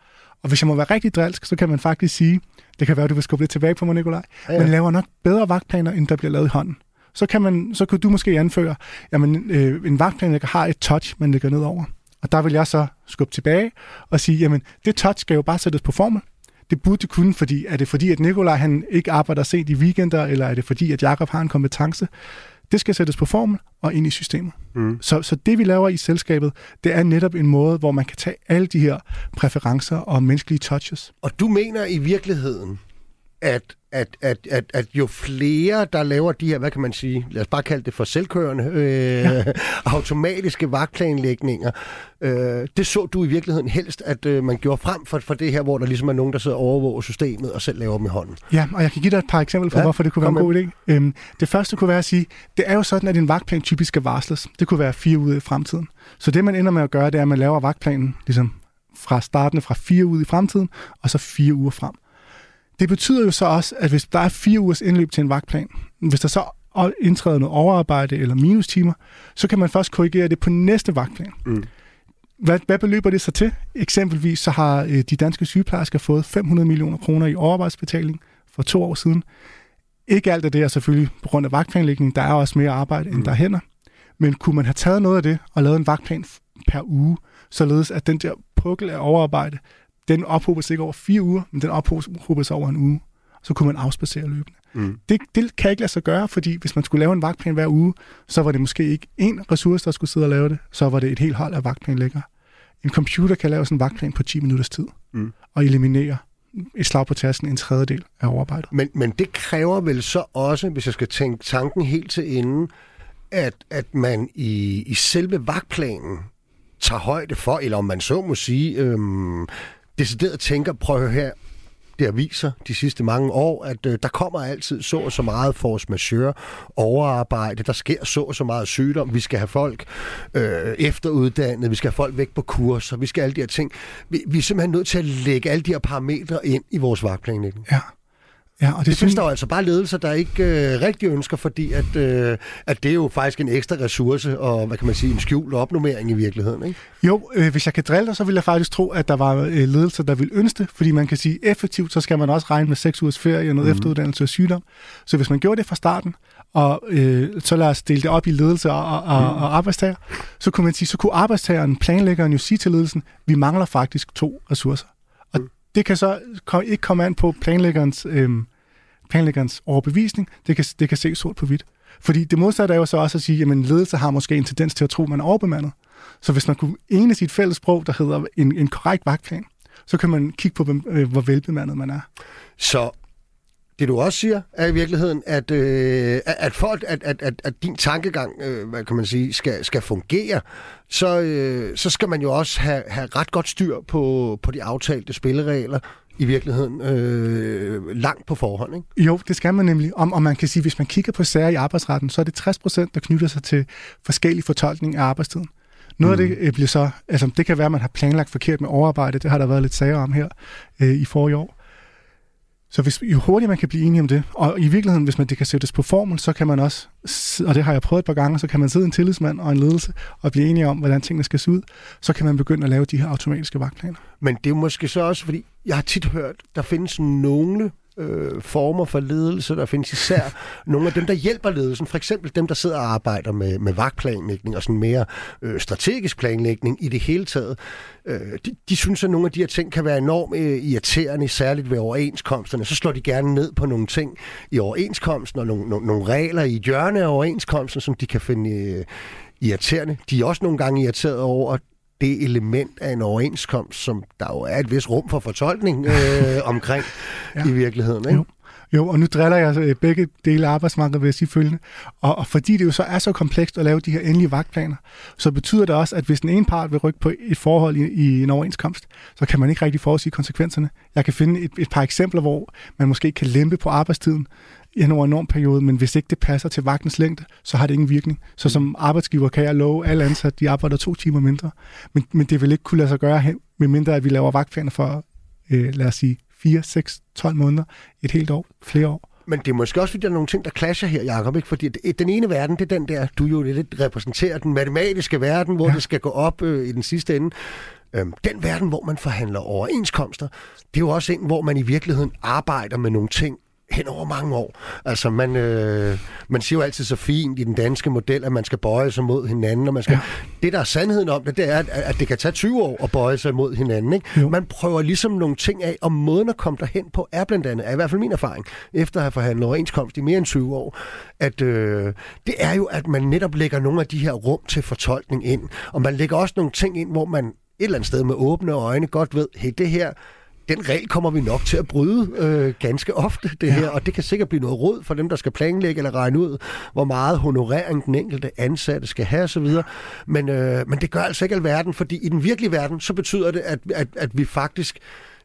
Og hvis jeg må være rigtig drilsk, så kan man faktisk sige, det kan være, at du vil skubbe lidt tilbage på mig, Nikolaj, Ja, ja. man laver nok bedre vagtplaner, end der bliver lavet i hånden. Så kan, man, så kan du måske anføre, at øh, en vagtplanlægger har et touch, man lægger ned over. Og der vil jeg så skubbe tilbage og sige, jamen det touch skal jo bare sættes på formel. Det burde det kunne, fordi er det fordi, at Nikolaj han ikke arbejder sent i weekender, eller er det fordi, at Jakob har en kompetence? Det skal sættes på formel og ind i systemet. Mm. Så, så det, vi laver i selskabet, det er netop en måde, hvor man kan tage alle de her præferencer og menneskelige touches. Og du mener i virkeligheden, at, at, at, at, at jo flere, der laver de her, hvad kan man sige, lad os bare kalde det for selvkørende, øh, ja. automatiske vagtplanlægninger, øh, det så du i virkeligheden helst, at øh, man gjorde frem for, for det her, hvor der ligesom er nogen, der sidder og overvåger systemet og selv laver dem i hånden. Ja, og jeg kan give dig et par eksempler på, Ja, hvorfor det kunne være en god idé. Øhm, det første kunne være at sige, det er jo sådan, at en vagtplan typisk skal varsles. Det kunne være fire uger i fremtiden. Så det, man ender med at gøre, det er, at man laver vagtplanen ligesom fra starten fra fire uger i fremtiden, og så fire uger frem. Det betyder jo så også, at hvis der er fire ugers indløb til en vagtplan, hvis der så indtræder noget overarbejde eller minustimer, så kan man først korrigere det på næste vagtplan. Mm. Hvad, hvad beløber det sig til? Eksempelvis så har øh, de danske sygeplejersker fået 500 millioner kroner i overarbejdsbetaling for to år siden. Ikke alt af det er selvfølgelig på grund af vagtplanlægning. Der er også mere arbejde, mm. end der er hænder. Men kunne man have taget noget af det og lavet en vagtplan per uge, således at den der pukkel af overarbejde, den ophober sig ikke over fire uger, men den ophober sig over en uge. Så kunne man afspacere løbende. Mm. Det, det kan ikke lade sig gøre, fordi hvis man skulle lave en vagtplan hver uge, så var det måske ikke én ressource, der skulle sidde og lave det, så var det et helt hold af vagtplanlæggere. En computer kan lave sådan en vagtplan på 10 minutters tid, Mm. og eliminere et slag på tasken en tredjedel af overarbejdet. Men, men det kræver vel så også, hvis jeg skal tænke tanken helt til enden, at, at man i, i selve vagtplanen tager højde for, eller om man så må sige, øhm, decideret tænker, prøv at høre her, det har vist sig de sidste mange år, at øh, der kommer altid så og så meget force majeure, overarbejde, der sker så og så meget sygdom, vi skal have folk øh, efteruddannet, vi skal have folk væk på kurser, vi skal alle de her ting. Vi, vi er simpelthen nødt til at lægge alle de her parametre ind i vores vagtplanlægning. Ja. Ja, og Det, det, findes der jo altså bare ledelser, der ikke øh, rigtig ønsker, fordi at, øh, at det er jo faktisk en ekstra ressource og, hvad kan man sige, en skjult opnummering i virkeligheden, ikke? Jo, øh, hvis jeg kan drille dig, så vil jeg faktisk tro, at der var øh, ledelser, der vil ønske det, fordi man kan sige, effektivt, så skal man også regne med seks ugers ferie og noget mm. efteruddannelse og sygdom. Så hvis man gjorde det fra starten, og øh, så lad os dele det op i ledelse og, og, mm. og arbejdstager, så kunne man sige, så kunne arbejdstageren, planlæggeren jo sige til ledelsen, vi mangler faktisk to ressourcer. Og mm. det kan så ikke komme an på planlæggerens, øh, planlæggerens overbevisning, det kan, det kan ses sort på hvidt. Fordi det modsatte er jo så også at sige, at ledelse har måske en tendens til at tro, at man er overbemandet. Så hvis man kunne enes i et fælles sprog, der hedder en, en korrekt vagtplan, så kan man kigge på, øh, hvor velbemandet man er. Så det du også siger, er i virkeligheden, at, øh, at- at, folk, at, at, at, at din tankegang, øh, hvad kan man sige, skal, skal fungere, så, øh, så skal man jo også have, have ret godt styr på, på de aftalte spilleregler, i virkeligheden øh, langt på forhånd, ikke? Jo, det skal man nemlig. Om, og man kan sige, hvis man kigger på sager i arbejdsretten, så er det 60 procent, der knytter sig til forskellige fortolkning af arbejdstiden. Noget mm. af det øh, bliver så, altså det kan være, at man har planlagt forkert med overarbejde, det har der været lidt sager om her øh, i forrige år. Så hvis, jo hurtigere man kan blive enige om det, og i virkeligheden, hvis man det kan sættes på formel, så kan man også, og det har jeg prøvet et par gange, så kan man sidde en tillidsmand og en ledelse og blive enige om, hvordan tingene skal se ud. Så kan man begynde at lave de her automatiske vagtplaner. Men det er måske så også, fordi jeg har tit hørt, der findes nogle øh, former for ledelse. Der findes især nogle af dem, der hjælper ledelsen. For eksempel dem, der sidder og arbejder med, med vagtplanlægning og sådan mere øh, strategisk planlægning i det hele taget. Øh, de, de synes, at nogle af de her ting kan være enormt øh, irriterende, særligt ved overenskomsterne. Så slår de gerne ned på nogle ting i overenskomsten og nogle, nogle, nogle regler i hjørne af overenskomsten, som de kan finde øh, irriterende. De er også nogle gange irriteret over det element af en overenskomst, som der jo er et vis rum for fortolkning øh, omkring ja. I virkeligheden. Ikke? Jo. Jo, og nu driller jeg øh, begge dele af arbejdsmarkedet, vil jeg sige følgende. Og, og fordi det jo så er så komplekst at lave de her endelige vagtplaner, så betyder det også, at hvis den ene part vil rykke på et forhold i, i en overenskomst, så kan man ikke rigtig forudsige konsekvenserne. Jeg kan finde et, et par eksempler, hvor man måske kan lempe på arbejdstiden i en enorm periode, men hvis ikke det passer til vagtens længde, så har det ingen virkning. Så som arbejdsgiver kan jeg love alle ansatte, de arbejder to timer mindre. Men, men det vil ikke kunne lade sig gøre, medmindre at vi laver vagtplaner for, øh, lad os sige, 4, 6, 12 måneder, et helt år, flere år. Men det er måske også, fordi der er nogle ting, der clasher her, Jacob. Ikke? Fordi den ene verden, det er den der, du jo lidt repræsenterer, den matematiske verden, hvor. Ja. det skal gå op øh, i den sidste ende. Øhm, den verden, hvor man forhandler overenskomster, det er jo også en, hvor man i virkeligheden arbejder med nogle ting hen over mange år. Altså, man, øh, man siger jo altid så fint i den danske model, at man skal bøje sig mod hinanden, og man skal... Ja. Det, der er sandheden om det, det er, at, at det kan tage 20 år at bøje sig mod hinanden. Ikke? Jo. Man prøver ligesom nogle ting af, og måden at komme derhen på er blandt andet, er i hvert fald min erfaring, efter at have forhandlet overenskomst i mere end 20 år, at øh, det er jo, at man netop lægger nogle af de her rum til fortolkning ind, og man lægger også nogle ting ind, hvor man et eller andet sted med åbne øjne godt ved, hey, det her, den regel kommer vi nok til at bryde øh, ganske ofte, det ja. her, og det kan sikkert blive noget råd for dem, der skal planlægge eller regne ud, hvor meget honorering den enkelte ansatte skal have osv. Men, øh, men det gør altså ikke alverden, fordi i den virkelige verden, så betyder det, at, at, at vi faktisk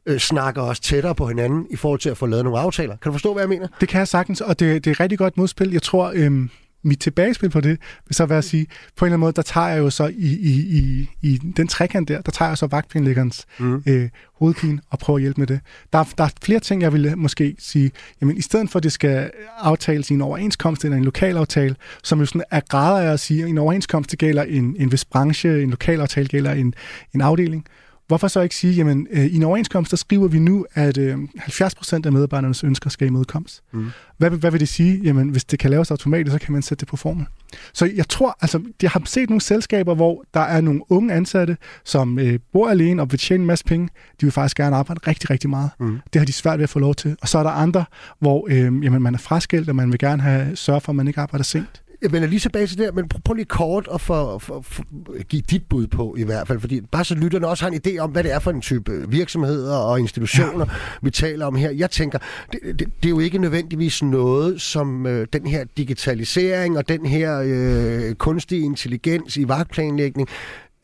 øh, snakker os tættere på hinanden i forhold til at få lavet nogle aftaler. Kan du forstå, hvad jeg mener? Det kan jeg sagtens, og det, det er et rigtig godt modspil. Jeg tror, øhm, mit tilbagespil på det vil så være at sige, på en eller anden måde, der tager jeg jo så i, i, i, i den trekant der, der tager jeg så vagtpindlæggerens mm. øh, hovedpine og prøver at hjælpe med det. Der, er- der er flere ting, jeg ville måske sige, jamen i stedet for, at det skal aftales i en overenskomst eller en lokalaftale, som jo sådan er grader af at sige, en overenskomst det gælder en, en vis branche, en lokalaftale gælder en, en afdeling, Hvorfor så ikke sige, jamen øh, i en overenskomst, der skriver vi nu, at øh, 70% af medarbejdernes ønsker skal imødekommes. Mm. Hvad, vil- hvad vil det sige? Jamen, hvis det kan laves automatisk, så kan man sætte det på formel. Så jeg tror, altså, jeg har set nogle selskaber, hvor der er nogle unge ansatte, som øh, bor alene og vil tjene en masse penge. De vil faktisk gerne arbejde rigtig, rigtig meget. Mm. Det har de svært ved at få lov til. Og så er der andre, hvor øh, jamen, man er fraskilt, og man vil gerne have sørge for, at man ikke arbejder sent. Jeg vender lige tilbage til det, men prøv, lige kort at for, for, for, give dit bud på i hvert fald, fordi bare så lytterne også har en idé om, hvad det er for en type virksomheder og institutioner, ja. vi taler om her. Jeg tænker, det, det, det er jo ikke nødvendigvis noget, som øh, den her digitalisering og den her øh, kunstige intelligens i vagtplanlægning,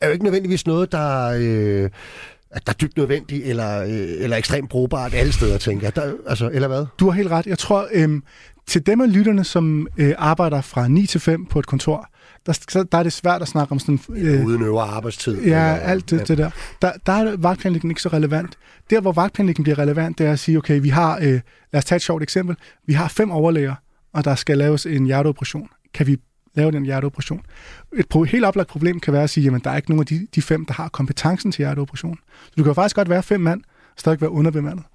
er jo ikke nødvendigvis noget, der... Øh, at der er dybt nødvendigt eller, øh, eller ekstremt brugbart alle steder, tænker jeg. Der, altså, eller hvad? Du har helt ret. Jeg tror, øhm, til dem af lytterne, som øh, arbejder fra 9 til 5 på et kontor, der, så, der er det svært at snakke om sådan... Øh, Uden øvre arbejdstid. Ja, eller, alt det, ja. det der. der. Der er vagtplanlægning ikke så relevant. Der, hvor vagtplanlægning bliver relevant, det er at sige, okay, vi har, øh, lad os tage et sjovt eksempel, vi har fem overlæger, og der skal laves en hjerteoperation. Kan vi lave den hjerteoperation? Et pro- helt oplagt problem kan være at sige, jamen der er ikke nogen af de, de fem, der har kompetencen til hjerteoperation. Så du kan faktisk godt være fem mand, og stadig være underbemandet.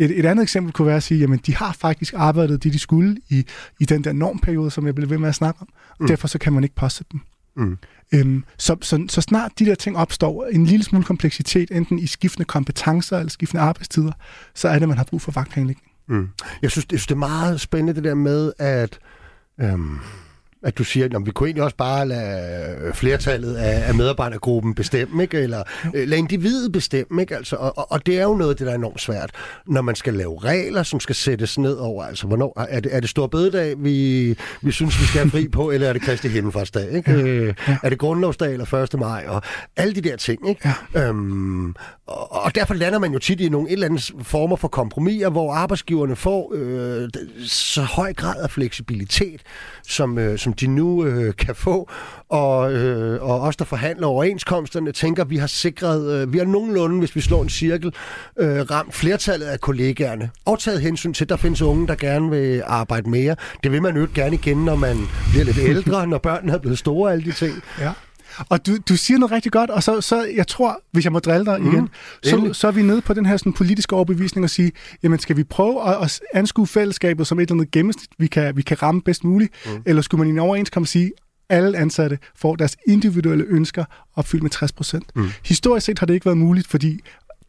Et, et andet eksempel kunne være at sige, jamen de har faktisk arbejdet det, de skulle i, i den der normperiode, som jeg blev ved med at snakke om. Mm. Derfor så kan man ikke poste dem. Mm. Øhm, så, så, så snart de der ting opstår, en lille smule kompleksitet, enten i skiftende kompetencer eller skiftende arbejdstider, så er det, man har brug for vagtplanlægning. Mm. Jeg, synes, jeg synes, det er meget spændende det der med, at øhm, at du siger, at vi kunne egentlig også bare lade flertallet af, af medarbejdergruppen bestemme, ikke? eller øh, lade individet bestemme. Ikke? Altså, og, og det er jo noget, det der er enormt svært, når man skal lave regler, som skal sættes ned over. Altså, hvornår, er, det, er det stor bededag, vi, vi synes, vi skal have fri på, eller er det Kristi Himmelfartsdag? Ikke? Ja. Øh. Er det grundlovsdag eller 1. maj? Og alle de der ting. Ikke? Ja. Øhm, og, og derfor lander man jo tit i nogle et eller andet former for kompromiser, hvor arbejdsgiverne får øh, så høj grad af fleksibilitet, som, øh, som de nu øh, kan få. Og, øh, og os, der forhandler overenskomsterne, tænker, vi har sikret, øh, vi har nogenlunde, hvis vi slår en cirkel, øh, ramt flertallet af kollegaerne. Og taget hensyn til, at der findes unge, der gerne vil arbejde mere. Det vil man jo gerne igen, når man bliver lidt ældre, når børnene er blevet store, alle de ting. Ja. Og du, du siger noget rigtig godt, og så, så jeg tror, hvis jeg må drille dig mm, igen, så, så er vi nede på den her sådan, politiske overbevisning og sige, jamen skal vi prøve at, at anskue fællesskabet som et eller andet gennemsnit, vi kan, vi kan ramme bedst muligt, mm. eller skulle man i en overenskomst sige, alle ansatte får deres individuelle ønsker opfyldt med 60 procent. Mm. Historisk set har det ikke været muligt, fordi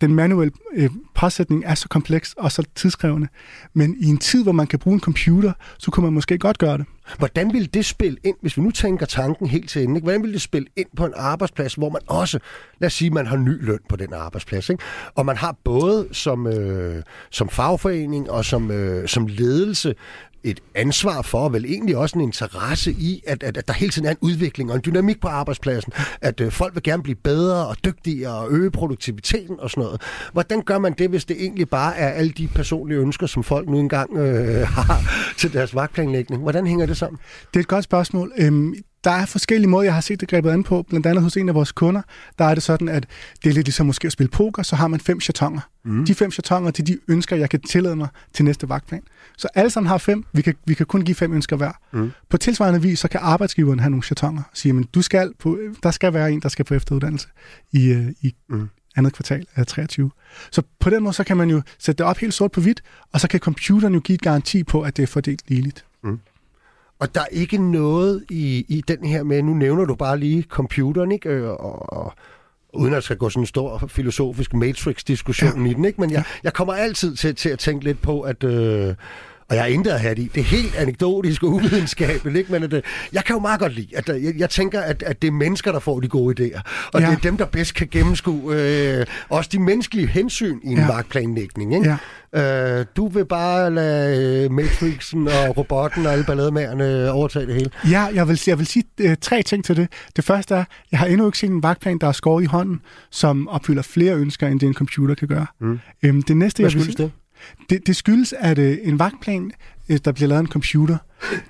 den manuelle øh, påsætning er så kompleks og så tidskrævende. Men i en tid, hvor man kan bruge en computer, så kunne man måske godt gøre det. Hvordan vil det spille ind, hvis vi nu tænker tanken helt til ende, ikke? hvordan vil det spille ind på en arbejdsplads, hvor man også, lad os sige, man har ny løn på den arbejdsplads, ikke? og man har både som, øh, som fagforening og som, øh, som ledelse et ansvar for, og vel egentlig også en interesse i, at, at, at der hele tiden er en udvikling og en dynamik på arbejdspladsen, at øh, folk vil gerne blive bedre og dygtigere og øge produktiviteten og sådan noget. Hvordan gør man det, hvis det egentlig bare er alle de personlige ønsker, som folk nu engang øh, har til deres vagtplanlægning? Hvordan hænger det sammen? Det er et godt spørgsmål. Øhm, der er forskellige måder, jeg har set det grebet an på. Blandt andet hos en af vores kunder, der er det sådan, at det er lidt ligesom måske at spille poker, så har man fem chatonger. Mm. De fem chatonger, det er de ønsker, jeg kan tillade mig til næste vagtplan. Så alle sammen har fem. Vi kan, vi kan kun give fem ønsker hver. Mm. På tilsvarende vis, så kan arbejdsgiveren have nogle chatonger og sige, men du skal på, der skal være en, der skal på efteruddannelse i, øh, i mm. andet kvartal af 23. Så på den måde, så kan man jo sætte det op helt sort på hvidt, og så kan computeren jo give et garanti på, at det er fordelt ligeligt. Mm. Og der er ikke noget i, i den her med, nu nævner du bare lige computeren, ikke? Øh, og, og, uden at skal gå sådan en stor filosofisk matrix-diskussion ja. i den, ikke? men jeg, jeg kommer altid til, til at tænke lidt på, at... Øh, og jeg er intet at have det i. Det er helt anekdotisk og uvidenskabeligt, ikke? men at, øh, jeg kan jo meget godt lide, at øh, jeg, jeg tænker, at, at det er mennesker, der får de gode idéer. Og ja. det er dem, der bedst kan gennemskue øh, også de menneskelige hensyn i en ja. markplanlægning. Ikke? Ja. Øh, du vil bare lade øh, Matrixen og robotten og alle ballademagerne overtage det hele? Ja, jeg vil, jeg vil sige uh, tre ting til det. Det første er, jeg har endnu ikke set en vagtplan, der er skåret i hånden, som opfylder flere ønsker, end det en computer kan gøre. Mm. Øhm, det næste, Hvad jeg vil sige, det? Det, det skyldes, at øh, en vagtplan, øh, der bliver lavet en computer,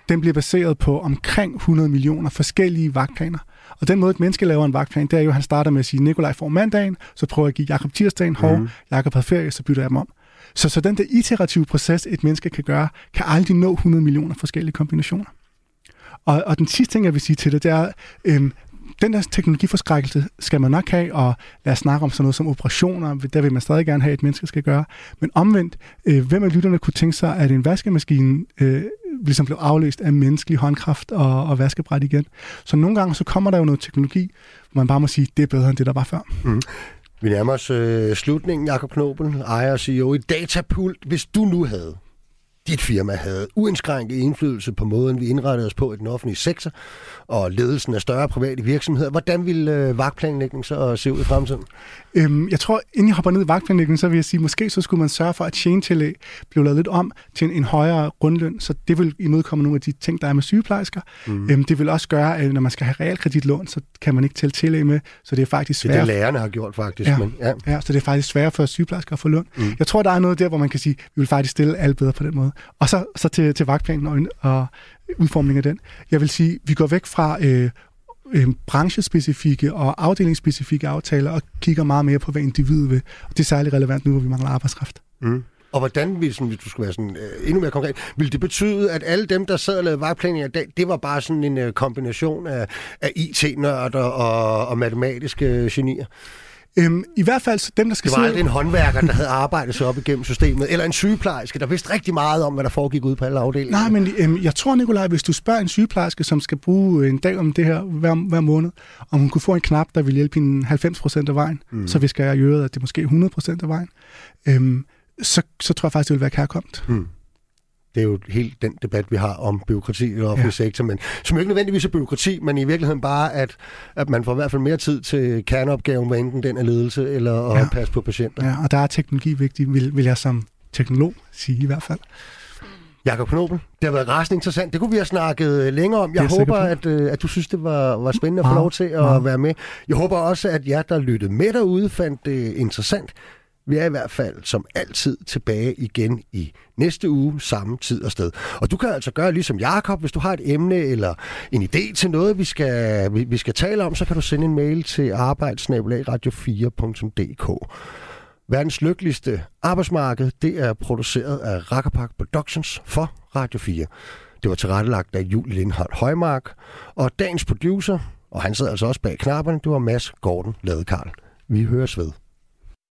den bliver baseret på omkring 100 millioner forskellige vagtplaner. Og den måde, et menneske laver en vagtplan, det er jo, at han starter med at sige, Nikolaj får mandagen, så prøver jeg at give Jakob tirsdagen, hov, mm. Jakob har ferie, så bytter jeg dem om. Så, så den der iterative proces, et menneske kan gøre, kan aldrig nå 100 millioner forskellige kombinationer. Og, og den sidste ting, jeg vil sige til det, det er, øhm, den der teknologiforskrækkelse skal man nok have, og lad os snakke om sådan noget som operationer, der vil man stadig gerne have, at et menneske skal gøre. Men omvendt, øh, hvem af lytterne kunne tænke sig, at en vaskemaskine øh, ligesom blev afløst af menneskelig håndkraft og, og vaskebræt igen? Så nogle gange så kommer der jo noget teknologi, hvor man bare må sige, det er bedre end det, der var før. Mm. Vi nærmer os øh, slutningen, Jakob Knobel, ejer og CEO i Datapult. Hvis du nu havde dit firma havde uindskrænket indflydelse på måden, vi indrettede os på i den offentlige sektor, og ledelsen af større private virksomheder. Hvordan vil øh, vagtplanlægning så se ud i fremtiden? Øhm, jeg tror, inden jeg hopper ned i vagtplanlægning, så vil jeg sige, måske så skulle man sørge for, at chain-tillæg blev lavet lidt om til en, en højere grundløn, så det vil imødekomme nogle af de ting, der er med sygeplejersker. Mm. Øhm, det vil også gøre, at når man skal have realkreditlån, så kan man ikke tælle tillæg med, så det er faktisk svært. Det er det, lærerne har gjort faktisk. Ja, men, ja. ja så det er faktisk svært for sygeplejersker at få løn. Mm. Jeg tror, der er noget der, hvor man kan sige, at vi vil faktisk stille alt bedre på den måde. Og så, så til, til vagtplanen og, og udformningen af den. Jeg vil sige, vi går væk fra øh, øh, branchespecifikke og afdelingsspecifikke aftaler og kigger meget mere på, hvad individet vil. Og det er særligt relevant nu, hvor vi mangler arbejdskraft. Mm. Og hvordan, hvis du skulle være sådan, øh, endnu mere konkret, vil det betyde, at alle dem, der sad og lavede vejplanninger i dag, det var bare sådan en øh, kombination af, af IT-nørder og, og matematiske øh, genier? Øhm, I hvert fald dem, der skal Det var aldrig en håndværker, der havde arbejdet sig op igennem systemet, eller en sygeplejerske, der vidste rigtig meget om, hvad der foregik ude på alle afdelinger. Nej, men øhm, jeg tror, Nikolaj, hvis du spørger en sygeplejerske, som skal bruge en dag om det her hver, hver måned, om hun kunne få en knap, der vil hjælpe hende 90% af vejen, mm. så visker jeg i øret, at det er måske 100% af vejen, øhm, så, så tror jeg faktisk, det vil være kærkomt. Mm. Det er jo helt den debat, vi har om byråkrati og offentlig ja. sektor, men som ikke nødvendigvis er byråkrati, men i virkeligheden bare, at, at man får i hvert fald mere tid til kerneopgaven, hvad enten den er ledelse eller at ja. passe på patienter. Ja, og der er teknologi vigtig, vil, vil jeg som teknolog sige i hvert fald. Jakob Knobel, det har været rasende interessant. Det kunne vi have snakket længere om. Jeg håber, at, øh, at du synes, det var, var spændende at få lov til at ja. være med. Jeg håber også, at jer, der lyttede med derude, fandt det interessant. Vi er i hvert fald som altid tilbage igen i næste uge, samme tid og sted. Og du kan altså gøre ligesom Jakob, hvis du har et emne eller en idé til noget, vi skal, vi, vi skal tale om, så kan du sende en mail til arbejdsnabelagradio4.dk. Verdens lykkeligste arbejdsmarked, det er produceret af Rakkerpark Productions for Radio 4. Det var tilrettelagt af Julie Lindhardt Højmark, og dagens producer, og han sidder altså også bag knapperne, det var Mads Gordon Ladekarl. Vi høres ved.